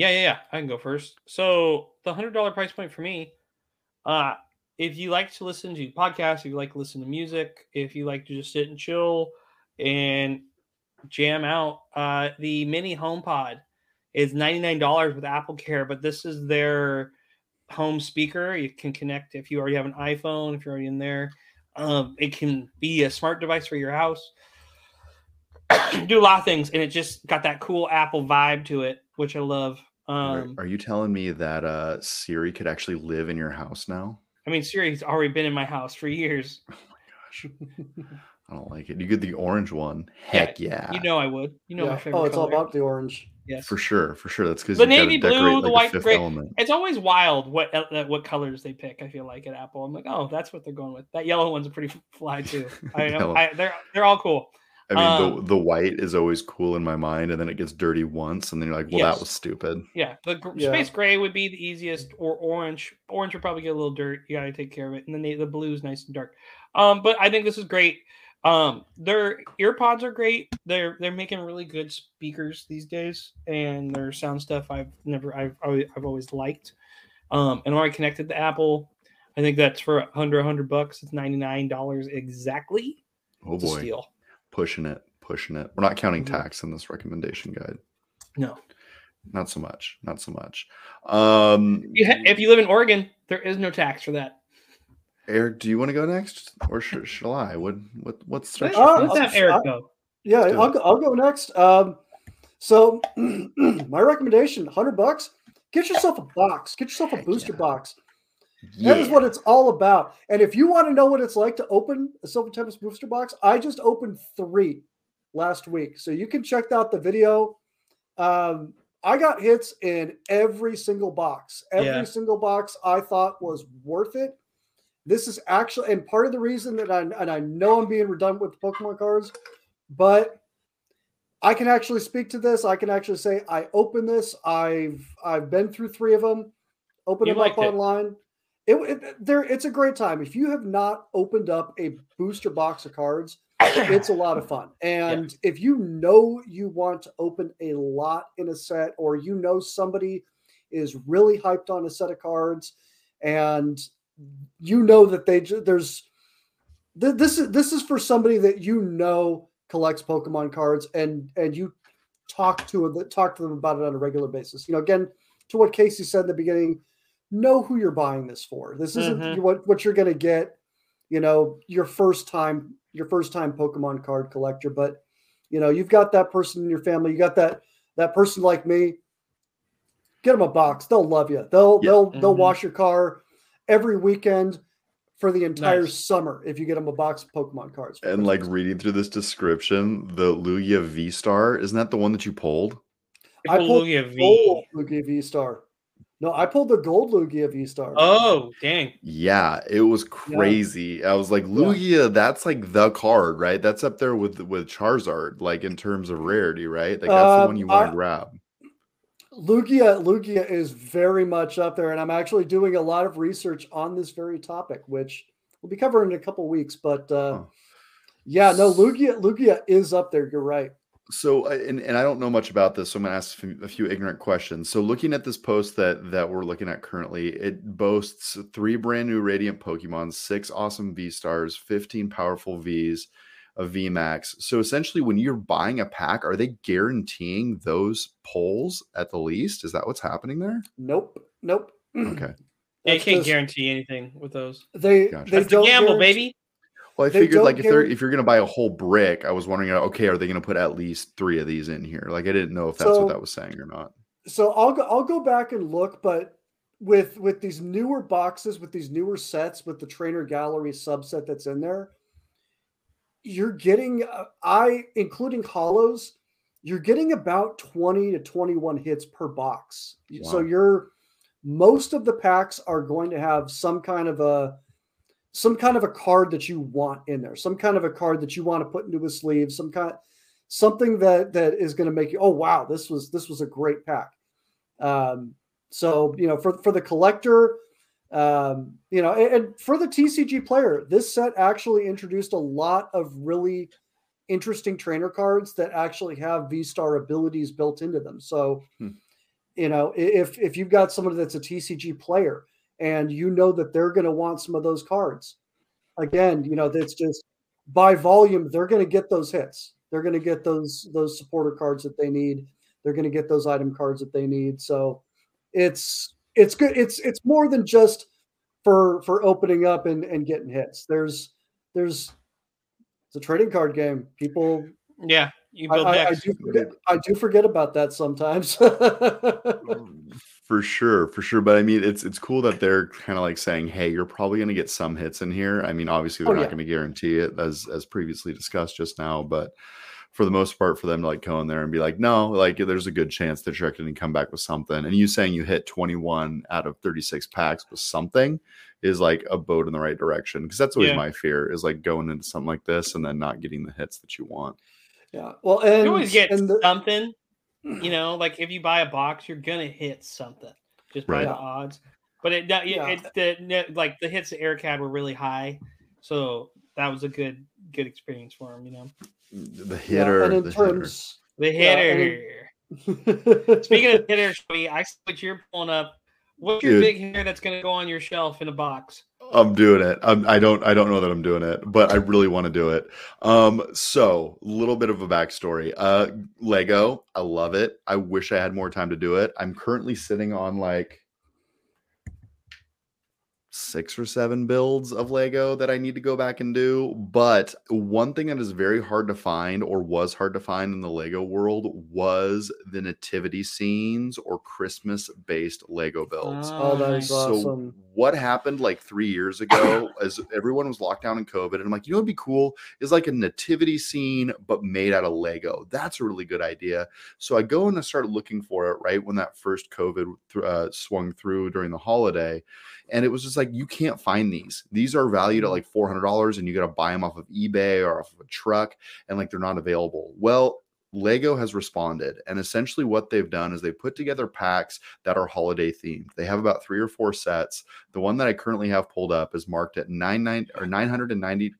B: Yeah, yeah, yeah. I can go first. So the hundred dollar price point for me, uh, if you like to listen to podcasts, if you like to listen to music, if you like to just sit and chill and jam out, uh, the mini HomePod is ninety nine dollars with AppleCare, but this is their home speaker. You can connect if you already have an iPhone, if you're already in there. Um, it can be a smart device for your house. Do a lot of things, and it just got that cool Apple vibe to it, which I love.
A: Are-
B: Um,
A: Are you telling me that uh, Siri could actually live in your house now?
B: I mean, Siri's already been in my house for years.
A: Oh my gosh, I don't like it. You get the orange one. Heck yeah,
B: You know I would. You know my
C: Yeah.
B: favorite.
C: Oh, it's all about the orange.
B: yes.
A: for sure, for sure. That's because
B: The
A: you gotta
B: navy blue,
A: decorate
B: the
A: like
B: white, gray-
A: element.
B: It's always wild what uh, what colors they pick. I feel like at Apple, I'm like, oh, that's what they're going with. That yellow one's a pretty fly too. I know. I, they're they're all cool.
A: I mean,
B: um,
A: the the white is always cool in my mind, and then it gets dirty once, and then you're like, well,
B: Yes.
A: that was stupid.
B: Yeah, the gr-
C: Yeah.
B: space gray would be the easiest, or orange. Orange would probably get a little dirt. You got to take care of it, and then the, the blue is nice and dark. Um, but I think this is great. Um, their earpods are great. They're they're making really good speakers these days, and their sound stuff I've never I've always, I've always liked. Um, and I'm already connected to Apple. I think that's for under hundred bucks. It's ninety nine dollars exactly.
A: Oh
B: It's a
A: boy,
B: steal.
A: Pushing it, pushing it. We're not counting
C: Mhm.
A: tax in this recommendation guide.
B: No,
A: Not so much. Not so much. Um,
B: you ha- if you live in Oregon, there is no tax for that.
A: Eric, do you want to go next, or sh- shall I? What what what's
B: Let's,
C: Uh,
B: let's have Eric go.
C: Yeah, I'll go, I'll go next. Um, so my recommendation, hundred bucks. Get yourself a box. Get yourself a booster
A: yeah.
C: box.
A: Yeah.
C: That is what it's all about. And if you want to know what it's like to open a Silver Tempest booster box, I just opened three last week. So you can check out the video. Um, I got hits in every single box. Every
B: Yeah.
C: single box I thought was worth it. This is actually, and part of the reason that I and I know I'm being redundant with Pokemon cards, but I can actually speak to this. I can actually say I opened this. I've I've been through three of them. Open
B: You
C: them up
B: it.
C: online. It, it there. It's a great time. If you have not opened up a booster box of cards, it's a lot of fun. And if you know you want to open a lot in a set, or you know somebody is really hyped on a set of cards, and you know that they there's this is this is for somebody that you know collects Pokemon cards, and and you talk to them talk to them about it on a regular basis. You know, again, to what Casey said in the beginning, know who you're buying this for. This isn't
B: Mhm.
C: what what you're going to get. You know, your first time your first time Pokemon card collector, but you know, you've got that person in your family. You got that that person like me. Get them a box. They'll love you. They'll
A: Yeah.
C: they'll they'll
B: Mhm.
C: wash your car every weekend for the entire
B: Nice.
C: summer if you get them a box of Pokemon cards. for
A: And like
C: Christmas.
A: reading through this description, the Lugia V Star isn't that the one that you pulled?
C: I pulled
B: Lugia V.
C: Lugia V Star. No, I pulled the gold Lugia V Star.
B: Oh, dang.
A: Yeah, it was crazy. I was like, Lugia, that's like the card, right? That's up there with with Charizard, like in terms of rarity, right? Like that's the
C: Um,
A: one you want to grab.
C: Lugia Lugia is very much up there, and I'm actually doing a lot of research on this very topic, which we'll be covering in a couple weeks. But uh,
A: Huh.
C: yeah, no, Lugia Lugia is up there. You're right.
A: So, and, and I don't know much about this, so I'm going to ask a few- ignorant questions. So, looking at this post that that we're looking at currently, it boasts three brand new Radiant Pokemon, six awesome V stars, 15 powerful Vs, a V Max. So, essentially, when you're buying a pack, are they guaranteeing those pulls at the least? Is that what's happening there?
C: Nope, nope.
A: Okay.
B: Yeah, you can't
C: just-
B: guarantee anything with those.
C: They
A: Gotcha.
C: they
B: That's the
C: don't
B: gamble,
C: guarantee-
B: baby.
A: Well, I
C: They
A: figured like if they're if you're going to buy a whole brick, I was wondering, okay, are they going to put at least three of these in here? Like, I didn't know if that's
C: So-
A: what that was saying or not.
C: so I'll go I'll go back and look, but with with these newer boxes, with these newer sets, with the trainer gallery subset that's in there, you're getting uh, I including holos, you're getting about 20 to 21 hits per box. Wow. So you're most of the packs are going to have some kind of a some kind of a card that you want in there, some kind of a card that you want to put into a sleeve, some kind something that that is going to make you oh wow this was this was a great pack um, so you know for for the collector um, you know and, and, for the tcg player this set actually introduced a lot of really interesting trainer cards that actually have v star abilities built into them so hmm. you know if if you've got somebody that's a tcg player and you know that they're going to want some of those cards again you know that's just by volume they're going to get those hits they're going to get those those supporter cards that they need. They're going to get those item cards that they need. So it's it's good. It's it's more than just for for opening up and and getting hits. There's there's it's a trading card game. People
B: yeah, you build
C: I, I, I, do forget, I do forget about that sometimes. Mm.
A: For sure, for sure. But I mean, it's it's cool that they're kind of like saying, "Hey, you're probably going to get some hits in here." I mean, obviously they're oh, not yeah. going to guarantee it, as as previously discussed just now, but for the most part, for them to like go in there and be like, "No, like there's a good chance that you're going to come back with something." And you saying you hit 21 out of 36 packs with something is like a boat in the right direction because that's always yeah. my fear is like going into something like this and then not getting the hits that you want.
C: Yeah, well, and
B: you always get the- something you know, like if you buy a box, you're gonna hit something just by right. the odds. But it, yeah. it the, like the hits that Eric had were really high, so that was a good good experience for him. You know,
A: the hitter,
C: yeah, and in the terms,
B: hitter. the hitter. Yeah, Speaking of hitters, I see what you're pulling up. What's your Dude. big hitter that's going to go on your shelf in a box?
A: I'm doing it. I'm, I don't. I don't know that I'm doing it, but I really want to do it. Um, so a little bit of a backstory. Uh, Lego. I love it. I wish I had more time to do it. I'm currently sitting on like six or seven builds of Lego that I need to go back and do. But one thing that is very hard to find, or was hard to find in the Lego world, was the nativity scenes or Christmas based Lego builds.
C: Oh, that is so awesome.
A: What happened like three years ago as everyone was locked down in COVID? And I'm like, you know what'd be cool is like a nativity scene, but made out of Lego. That's a really good idea. So I go and I start looking for it right when that first COVID uh, swung through during the holiday and it was just like you can't find these these are valued at mm-hmm. like $400 and you got to buy them off of ebay or off of a truck and like they're not available well Lego has responded, and essentially what they've done is they put together packs that are holiday themed. They have about three or four sets. The one that I currently have pulled up is marked at nine nine or nine hundred and ninety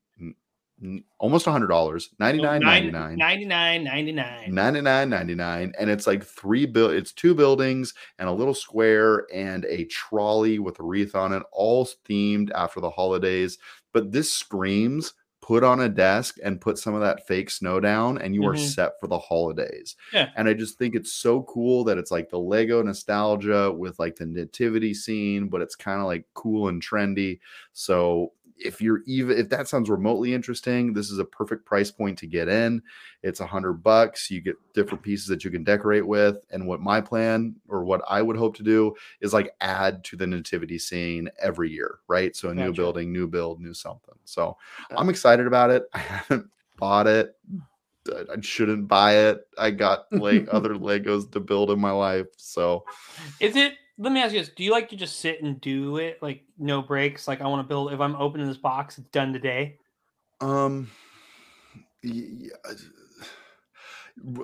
A: almost hundred dollars 99 99
B: 99 99
A: 99 99 and it's like three bill it's two buildings and a little square and a trolley with a wreath on it all themed after the holidays. But this screams put on a desk and put some of that fake snow down and you mm-hmm. are set for the holidays.
B: Yeah.
A: And i just think it's so cool that it's like the lego nostalgia with like the nativity scene but it's kind of like cool and trendy. So if you're even if that sounds remotely interesting this is a perfect price point to get in it's a hundred bucks you get different pieces that you can decorate with and what my plan or what i would hope to do is like add to the nativity scene every year right so a gotcha. new building new build new something so uh i'm excited about it i haven't bought it I shouldn't buy it. I got like other Legos to build in my life. So,
B: is it let me ask you this: Do you like to just sit and do it, like no breaks? Like I want to build. If I'm opening this box, it's done today.
A: Um. Yeah.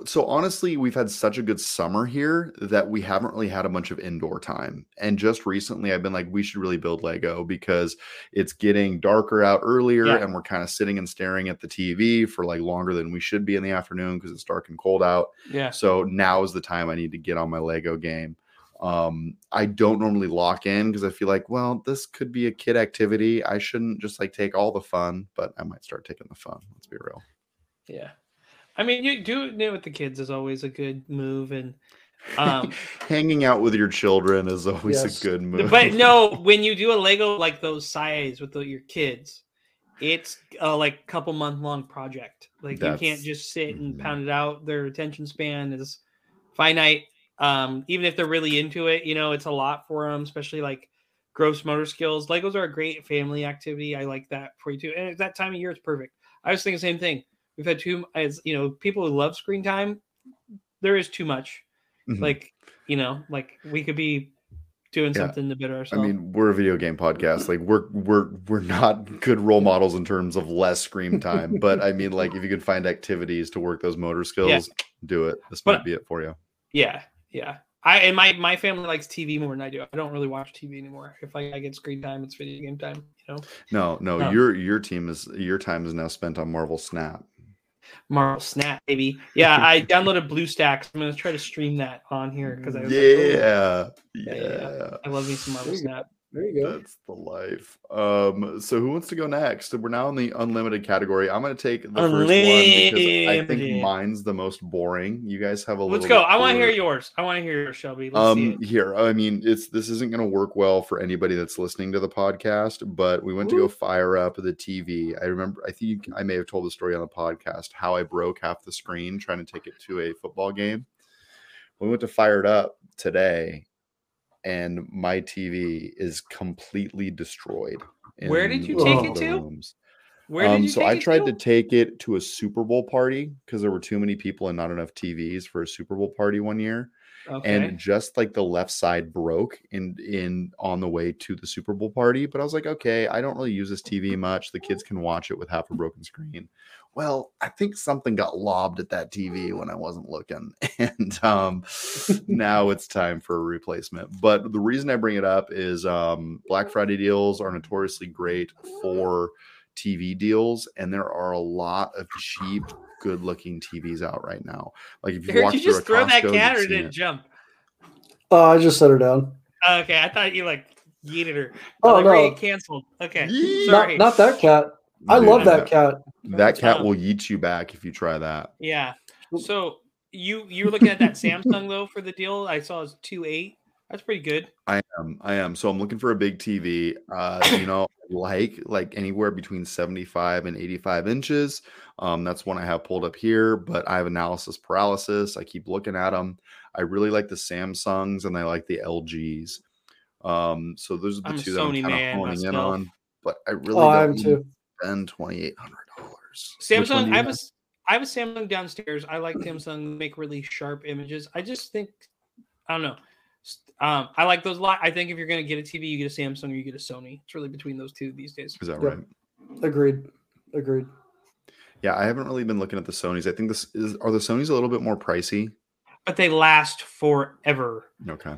A: So honestly, we've had such a good summer here that we haven't really had a bunch of indoor time. And just recently, I've been like, we should really build Lego because it's getting darker out earlier, yeah. and we're kind of sitting and staring at the TV for like longer than we should be in the afternoon because it's dark and cold out.
B: Yeah.
A: So now is the time I need to get on my Lego game. Um, I don't normally lock in because I feel like, well, this could be a kid activity. I shouldn't just like take all the fun, but I might start taking the fun. Let's be real.
B: Yeah. I mean, you doing it with the kids is always a good move, and um,
A: hanging out with your children is always yes. a good move.
B: But no, when you do a Lego like those size with the, your kids, it's a like couple month long project. Like That's, you can't just sit and mm-hmm. pound it out. Their attention span is finite Um, even if they're really into it, you know, it's a lot for them, especially like gross motor skills. Legos are a great family activity. I like that for you too. And at that time of year, it's perfect. I was thinking the same thing. We've had too, as you know, people who love screen time. There is too much.
A: Mhm.
B: Like, you know, like we could be doing
A: Yeah.
B: something to better ourselves.
A: I mean, we're a video game podcast. Like we're we're we're not good role models in terms of less screen time. but I mean, like if you could find activities to work those motor skills, do it. This
B: But-
A: might be it for you.
B: Yeah, yeah. I and my my family likes TV more than I do. I don't really watch TV anymore. If I, I get screen time, it's video game time. You know,
A: No, no,
B: No.
A: your your team is your time is now spent on Marvel Snap.
B: Marvel Snap, baby. Yeah, I downloaded BlueStacks. I'm gonna try to stream that on here because I was like, "Oh,
A: Yeah,
B: Yeah,
A: yeah,
B: yeah. I love me some Marvel
C: There you go.
B: Snap.
C: There you go.
A: That's the life. Um, so who wants to go next? We're now in the unlimited category. I'm gonna take the first one because I think mine's the most boring. You guys have a
B: Let's
A: little
B: go. I want to hear yours. I want to hear yours, Shelby. Let's see
A: um
B: it.
A: here i mean it's this isn't going to work well for anybody that's listening to the podcast but we went to go fire up the tv i remember i think i may have told the story on the podcast how i broke half the screen trying to take it to a football game we went to fire it up today and my tv is completely destroyed
B: Where did you
C: take it
B: to?
A: rooms.
B: Where did
A: Um, so I tried to
B: to?
A: take it to a Super Bowl party because there were too many people and not enough TVs for a Super Bowl party one year
B: Okay.
A: and just like the left side broke in in on the way to the Super Bowl party. But I was like, okay, I don't really use this TV much. The kids can watch it with half a broken screen. Well, I think something got lobbed at that TV when I wasn't looking, and um, now it's time for a replacement. But the reason I bring it up is um, Black Friday deals are notoriously great for TV deals, and there are a lot of cheap, good-looking TVs out right now. Like if you
B: Heard
A: walk
B: you just
A: a
B: throw that cat
A: you've
B: or did it
A: it.
B: jump?
C: Uh, I just set her down.
B: Okay, I thought you like yeeted her.
C: Oh,
B: like, we're
C: no.
B: canceled. Okay, sorry.
C: Not, not that cat. I
A: Dude,
C: love that cat.
A: That cat will yeet you back if you try that.
B: Yeah. So you you're looking at that Samsung though for the deal. I saw it's two eight. That's pretty good.
A: I am. I am. So I'm looking for a big TV. Uh, you know, like like anywhere between 75 and 85 inches. Um, that's one I have pulled up here, but I have analysis paralysis. I keep looking at them. I really like the Samsungs and I like the LGs. Um, so those are the
B: I'm a
A: two that I'm kind of honing in on. But I really
C: Oh, I am too.
A: To spend twenty eight hundred dollars.
B: Samsung. I have a s- I have a Samsung downstairs. I like Samsung make really sharp images. I just think I don't know. Um, I like those a lot. I think if you're gonna get a TV, you get a Samsung or you get a Sony. It's really between those two these days.
A: Is that
C: Yep.
A: right?
C: Agreed. Agreed.
A: Yeah, I haven't really been looking at the Sonys. I think this is are the Sonys a little bit more pricey.
B: But they last forever.
A: Okay.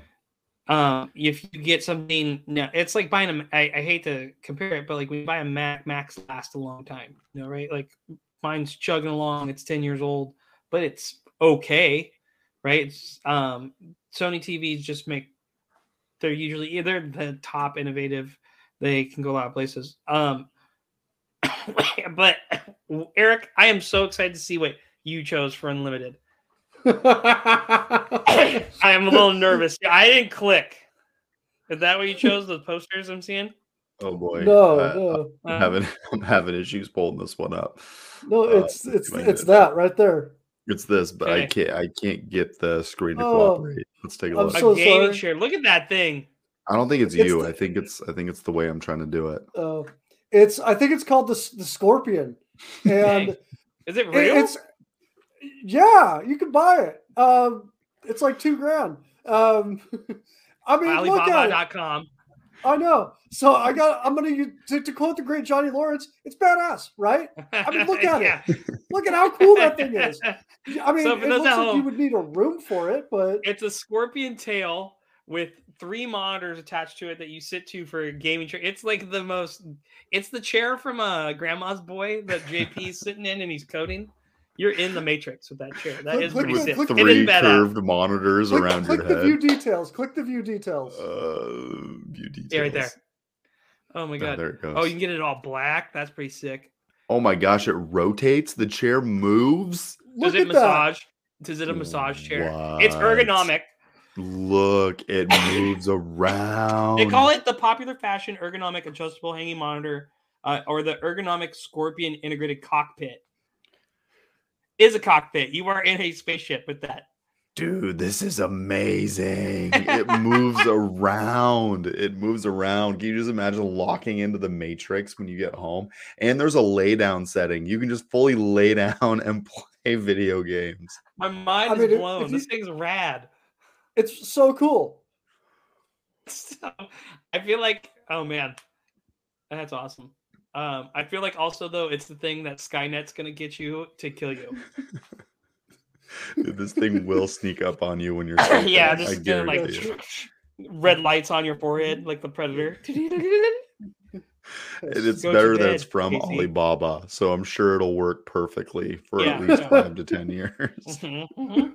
B: Um, if you get something, no, it's like buying a. I, I hate to compare it, but like when you buy a Mac, Macs last a long time. You know, right? Like mine's chugging along. It's ten years old, but it's okay, right? It's, um, Sony TVs just make. They're usually either the top innovative. They can go a lot of places. Um, but Eric, I am so excited to see what you chose for unlimited. I am a little nervous. I didn't click. Is that what you chose? The posters I'm seeing.
A: Oh boy.
C: no,
A: Uh,
C: no,
A: I'm having I'm having issues pulling this one up.
C: no.
A: uh,
C: It's it's
A: if I
C: it's that right there.
A: It's this, but I can't I can't get the screen to
C: Oh,
A: cooperate. Let's take a
C: I'm
A: look.
B: a
C: so
B: gaming
C: sorry.
B: chair. Look at that thing.
A: I don't think it's,
C: It's
A: you.
C: the-
A: I think it's I think it's the way I'm trying to do it.
C: Uh, it's I think it's called the the Scorpion, and
B: Is it
C: it-
B: real?
C: it's yeah, you can buy it. Um, it's like two grand. Um, I mean, look at it.
B: Alibaba.com.
C: I know. So I got. I'm gonna use, to, to quote the great Johnny Lawrence. It's badass, right? I mean, look at it. Look at how cool that thing is. I mean,
B: So
C: it looks
B: at
C: like you would need a room for it, but
B: It's a scorpion tail with three monitors attached to it that you sit to for a gaming chair. It's like the most. It's the chair from uh, Grandma's Boy that JP's sitting in and he's coding. You're in the Matrix with that chair. That
C: Click-
B: is pretty
C: the-
B: sick.
C: click
A: Three
B: is badass.
A: curved monitors
C: click,
A: around
C: click
A: your
C: the view details. Click the view details.
A: Uh, view details.
B: Yeah, right there. Oh my
A: Oh,
B: god.
A: there it goes.
B: Oh, you can get it all black. That's pretty sick.
A: Oh my gosh, it rotates. The chair moves.
C: Look
B: Does it
C: at
B: massage? Is it a massage chair? It's ergonomic.
A: Look, it moves around.
B: They call it the popular fashion ergonomic adjustable hanging monitor, uh, or the ergonomic Scorpion integrated cockpit. Is a cockpit. You are in a spaceship with that.
A: dude, this is amazing. It moves around. It moves around. Can you just imagine locking into the matrix when you get home? And there's a lay down setting. You can just fully lay down and play video games.
B: My mind
C: I
B: is
C: mean, if-
B: blown.
C: if
B: this
C: you-
B: thing's rad.
C: It's so cool.
B: So, I feel like, oh man, that's awesome. Um, I feel like also though it's the thing that Skynet's gonna get you to kill you.
A: Dude, this thing will sneak up on you when you're
B: yeah,
A: I
B: just gonna like
A: guarantee
B: red lights on your forehead like the predator.
A: And it's
B: Go
A: better that it's from
B: Casey.
A: Alibaba, so I'm sure it'll work perfectly for
B: Yeah,
A: at least five to ten years.
B: Mhm, mhm.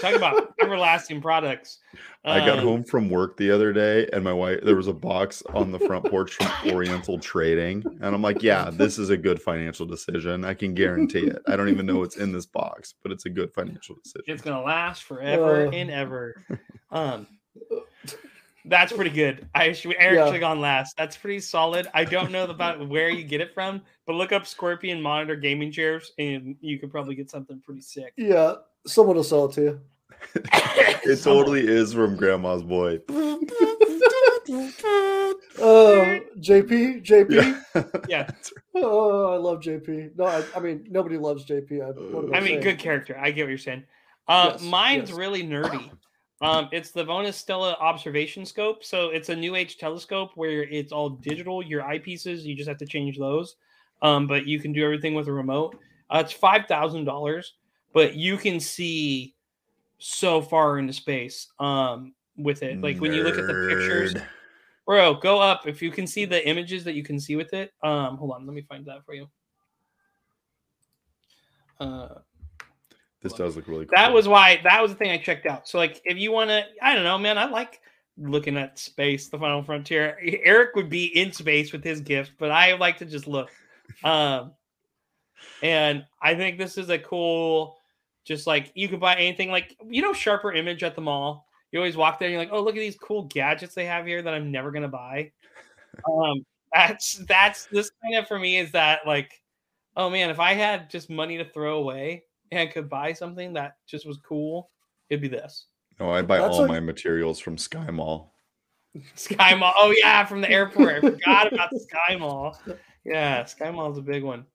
B: Talk about everlasting products.
A: I got
B: Um,
A: home from work the other day, and my wife there was a box on the front porch from Oriental Trading, and I'm like, "Yeah, this is a good financial decision. I can guarantee it. I don't even know what's in this box, but it's a good financial decision."
B: It's gonna last forever
C: Uh.
B: and ever. Um, that's pretty good. I should Eric
C: Yeah.
B: should have gone last. That's pretty solid. I don't know about where you get it from, but look up Scorpion monitor gaming chairs, and you could probably get something pretty sick.
C: Yeah, someone will sell it to you.
A: It totally is from Grandma's boy.
C: Oh, JP, JP.
A: Yeah.
B: Yeah,
C: Oh, I love JP. No, I, I mean nobody loves JP. I, what I,
B: I mean,
C: saying?
B: good character. I get what you're saying. Uh,
C: Yes,
B: mine's
C: yes.
B: really nerdy. Um, it's the Vaonis Stella observation scope. So it's a new age telescope where it's all digital. Your eyepieces, you just have to change those. Um, but you can do everything with a remote. Uh, it's five thousand dollars, but you can see so far into space. Um, with it, like when you look at the pictures, bro, go up if you can see the images that you can see with it. Um, hold on, let me find that for you. Uh,
A: This does look really cool.
B: that was why that was the thing I checked out. So like if you want to, I don't know, man, I like looking at space, the final frontier. Eric would be in space with his gift, but I like to just look. Um and I think this is a cool just like you could buy anything like you know sharper image at the mall. You always walk there and you're like, "Oh, look at these cool gadgets they have here that I'm never going to buy." um that's that's this kind of for me is that like oh man, if I had just money to throw away and could buy something that just was cool, it'd be this.
A: No, I buy
C: That's
A: all
C: a-
A: my materials from Sky Mall.
B: Sky Mall. Oh yeah, from the airport. I forgot about the Sky Mall. Yeah, Sky Mall is a big one.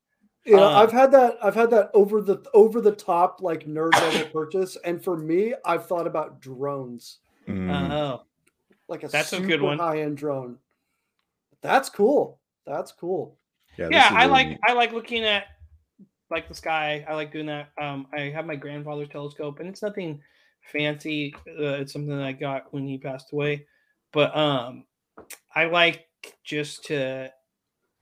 C: You know,
B: Uh,
C: I've had that. I've had that over the over the top like nerd level purchase, and for me, I've thought about drones,
A: Mm.
B: Oh,
C: like a
B: That's a good one.
C: high end drone. That's cool. That's cool.
A: yeah,
B: yeah.
A: is
B: I
A: really
B: like
A: neat.
B: I like looking at like the sky. I like doing that. Um, I have my grandfather's telescope, and it's nothing fancy. Uh, it's something that I got when he passed away, but um, I like just to.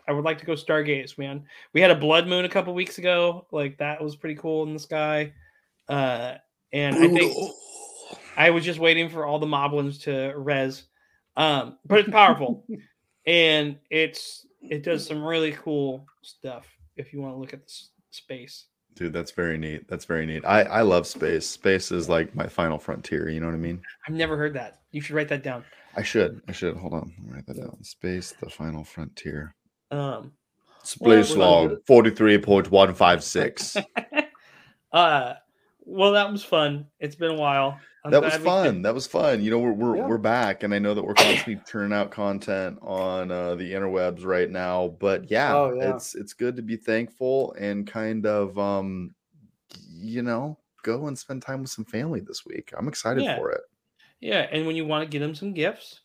B: I would like to go stargaze, man. We had a blood moon a couple weeks ago. Like that was pretty cool in the sky. Uh, and I think I was just waiting for all the moblins to res. Um, but it's powerful and it's it does some really cool stuff if you want to look at the s- space.
A: Dude, that's very neat. That's very neat. I I love space. Space is like my final frontier. You know what I mean?
B: I've never heard that. You should write that down.
A: I should. I should. Hold on. Me Write that down. Space, the final frontier.
B: Um,
A: Space
B: Well,
A: log forty three point one five six.
B: uh, well, that was fun. It's been a while. I'm
A: That was
B: could-
A: fun. That was fun. You know, we're we're,
C: Yeah.
A: we're back, and I know that we're constantly turning out content on uh, the interwebs right now. But yeah,
C: Oh, yeah.
A: it's it's good to be thankful and kind of um, you know, go and spend time with some family this week. I'm excited
B: Yeah.
A: for it.
B: Yeah, and when you want to get them some gifts,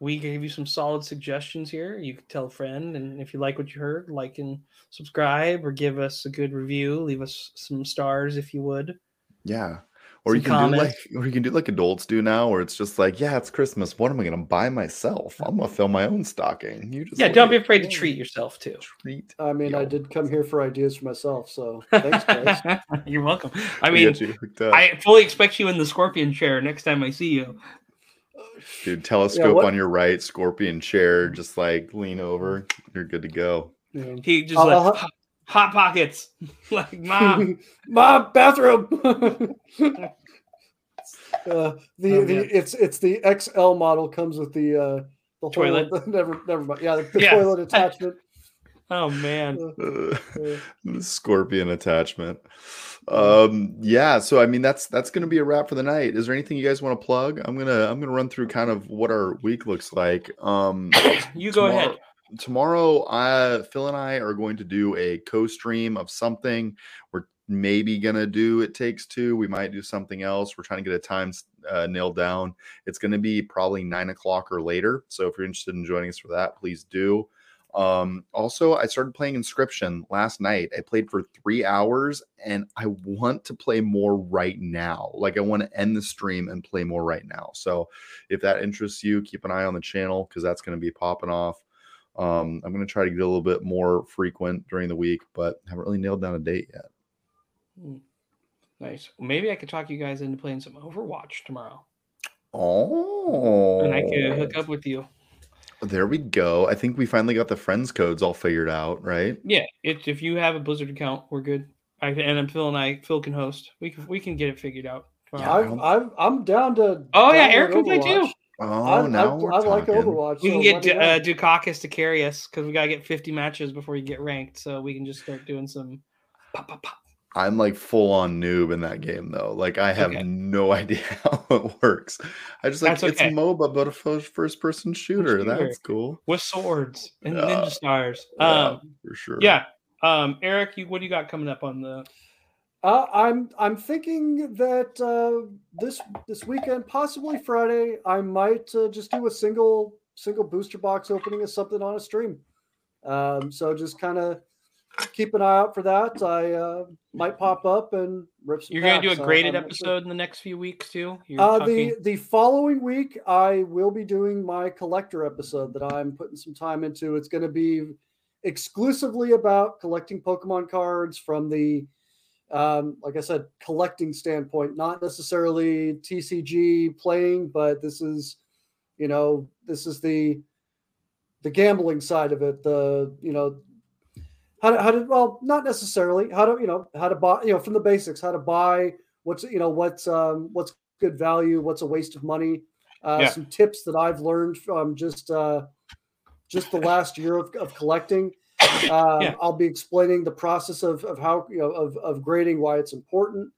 B: we gave you some solid suggestions here. You could tell a friend, and if you like what you heard, like and subscribe, or give us a good review. Leave us some stars if you would.
A: Yeah. Or you
B: Some
A: can do like or you can do like adults do now where it's just like, yeah, it's Christmas. What am I gonna buy myself? I'm gonna fill my own stocking. You just
B: Yeah,
A: look
B: don't be afraid to treat yourself too.
A: Treat.
C: I mean, I did come here for ideas for myself, so thanks, guys.
B: You're welcome. I mean,
A: you.
B: I fully expect you in the scorpion chair next time I see you.
A: Dude, telescope
C: what-
A: on your right, scorpion chair, just like lean over. You're good to go.
C: Yeah.
B: He just
C: I'll-
B: like
C: I'll-
B: hot, hot pockets, like mom.
C: Mom, bathroom. uh, the
B: Oh,
C: the
B: man.
C: it's it's the XL model comes with the uh the
B: Toilet.
C: Whole, never never mind. Yeah, the, the
B: Yeah.
C: toilet attachment.
B: Oh man.
C: Uh,
A: scorpion attachment. Um, yeah, so I mean that's that's gonna be a wrap for the night. Is there anything you guys want to plug? I'm gonna I'm gonna run through kind of what our week looks like. Um
B: You go
A: tomorrow-
B: ahead.
A: tomorrow uh phil and i are going to do a co-stream of something we're maybe gonna do it takes two we might do something else we're trying to get a time uh, nailed down it's gonna be probably nine o'clock or later so if you're interested in joining us for that please do um also i started playing Inscryption last night. I played for three hours and i want to play more right now. Like i want to end the stream and play more right now. So if that interests you keep an eye on the channel because that's going to be popping off. Um, I'm going to try to get a little bit more frequent during the week, but haven't really nailed down a date yet.
B: Nice. Maybe I could talk you guys into playing some Overwatch tomorrow,
A: Oh,
B: and I could hook up with you.
A: There we go. I think we finally got the friends codes all figured out, right?
B: Yeah, if if you have a Blizzard account, we're good. I and I'm Phil and I. Phil can host. We can we can get it figured out. tomorrow.
C: I've, I've, I'm down to.
B: Oh, yeah,
C: download
B: Eric can play too.
C: Overwatch.
A: Oh,
C: I,
A: now
C: I,
A: we're
C: I like
A: talking.
C: Overwatch.
B: we can
C: so
B: get D- uh, Dukakis to carry us because we gotta get 50 matches before you get ranked. So we can just start doing some. Pop, pop, pop.
A: I'm like full on noob in that game though. Like I have
B: Okay.
A: no idea how it works. I just like
B: That's
A: it's. MOBA, but a first person shooter.
B: Shooter.
A: That's cool.
B: with swords and
A: Yeah.
B: ninja stars.
A: Yeah,
B: Um,
A: for sure.
B: yeah. Um, Eric, you what do you got coming up on the?
C: Uh, I'm I'm thinking that uh, this this weekend, possibly Friday, I might uh, just do a single single booster box opening of something on a stream. Um, so just kind of keep an eye out for that. I uh, might pop up and rip some.
B: You're gonna do a graded
C: I'm sure.
B: episode in the next few weeks too. You're
C: Uh, the the following week, I will be doing my collector episode that I'm putting some time into. It's going to be exclusively about collecting Pokemon cards from the, um, like I said, collecting standpoint, not necessarily TCG playing, but this is, you know, this is the the gambling side of it. The you know. How to, how to well not necessarily how to you know how to buy you know from the basics how to buy what's you know what's um what's good value what's a waste of money uh,
B: Yeah.
C: some tips that i've learned from just uh just the last year of, of collecting um,
B: Yeah.
C: i'll be explaining the process of, of how you know of, of grading why it's important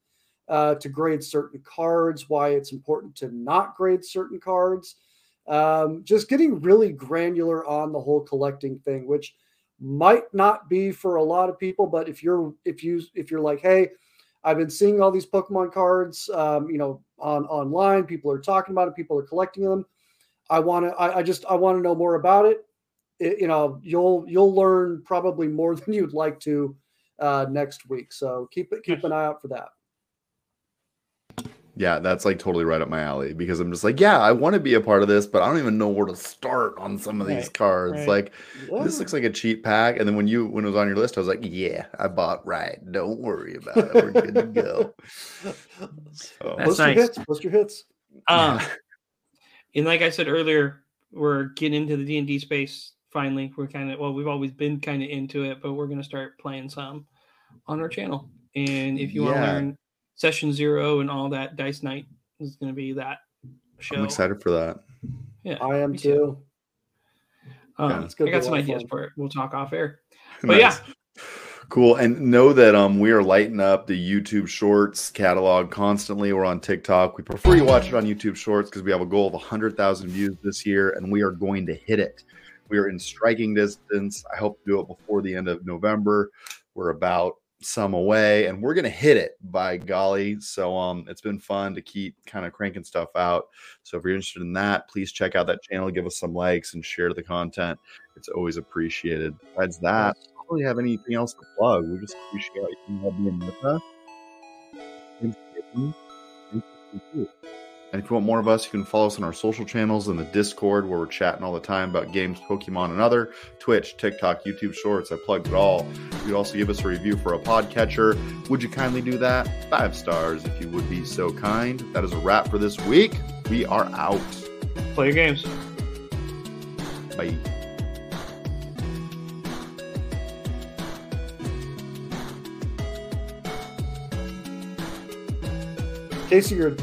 C: uh, to grade certain cards why it's important to not grade certain cards um, just getting really granular on the whole collecting thing which might not be for a lot of people but if you're if you if you're like hey i've been seeing all these pokemon cards um, you know on online people are talking about it people are collecting them. I want to I, I just i want to know more about it. it you know you'll you'll learn probably more than you'd like to uh, next week. So keep it keep an eye out for that
A: Yeah, that's like totally right up my alley because I'm just like, yeah, I want to be a part of this, but I don't even know where to start on some of these cards.
B: right.
A: Like,
C: Yeah.
A: this looks like a cheap pack. And then when you when it was on your list, I was like, yeah, I bought right. Don't worry about it. We're good to go. So,
B: That's
C: post your
B: nice.
C: hits post your hits
B: Um, and like I said earlier, we're getting into the D and D space finally. We're kind of well, we've always been kind of into it, but we're gonna start playing some on our channel. And if you want to
A: Yeah.
B: learn session zero and all that, Dice Night is gonna be that show.
A: I'm excited for that.
B: Yeah,
C: i am
B: me
C: too
B: Um,
A: Yeah,
C: it's gonna
B: I got some
C: lot
B: ideas
C: fun.
B: for it. We'll talk off air. But yeah.
A: Cool. And know that um we are lighting up the YouTube Shorts catalog constantly. We're on TikTok. We prefer you watch it on YouTube Shorts because we have a goal of 100,000 views this year and we are going to hit it. We are in striking distance. I hope to do it before the end of November. We're about some away and we're going to hit it by golly. So um it's been fun to keep kind of cranking stuff out. So if you're interested in that, please check out that channel, give us some likes and share the content. It's always appreciated. Besides that, I don't really have anything else to plug. We just appreciate you being with us. Thanks for listening. Thanks for listening too. And if you want more of us, you can follow us on our social channels and the Discord where we're chatting all the time about games, Pokemon, and other Twitch, TikTok, YouTube Shorts. I plugged it all. You could also give us a review for a podcatcher. Would you kindly do that? Five stars if you would be so kind. That is a wrap for this week. We are out.
B: Play your games.
A: Bye.
C: casey you're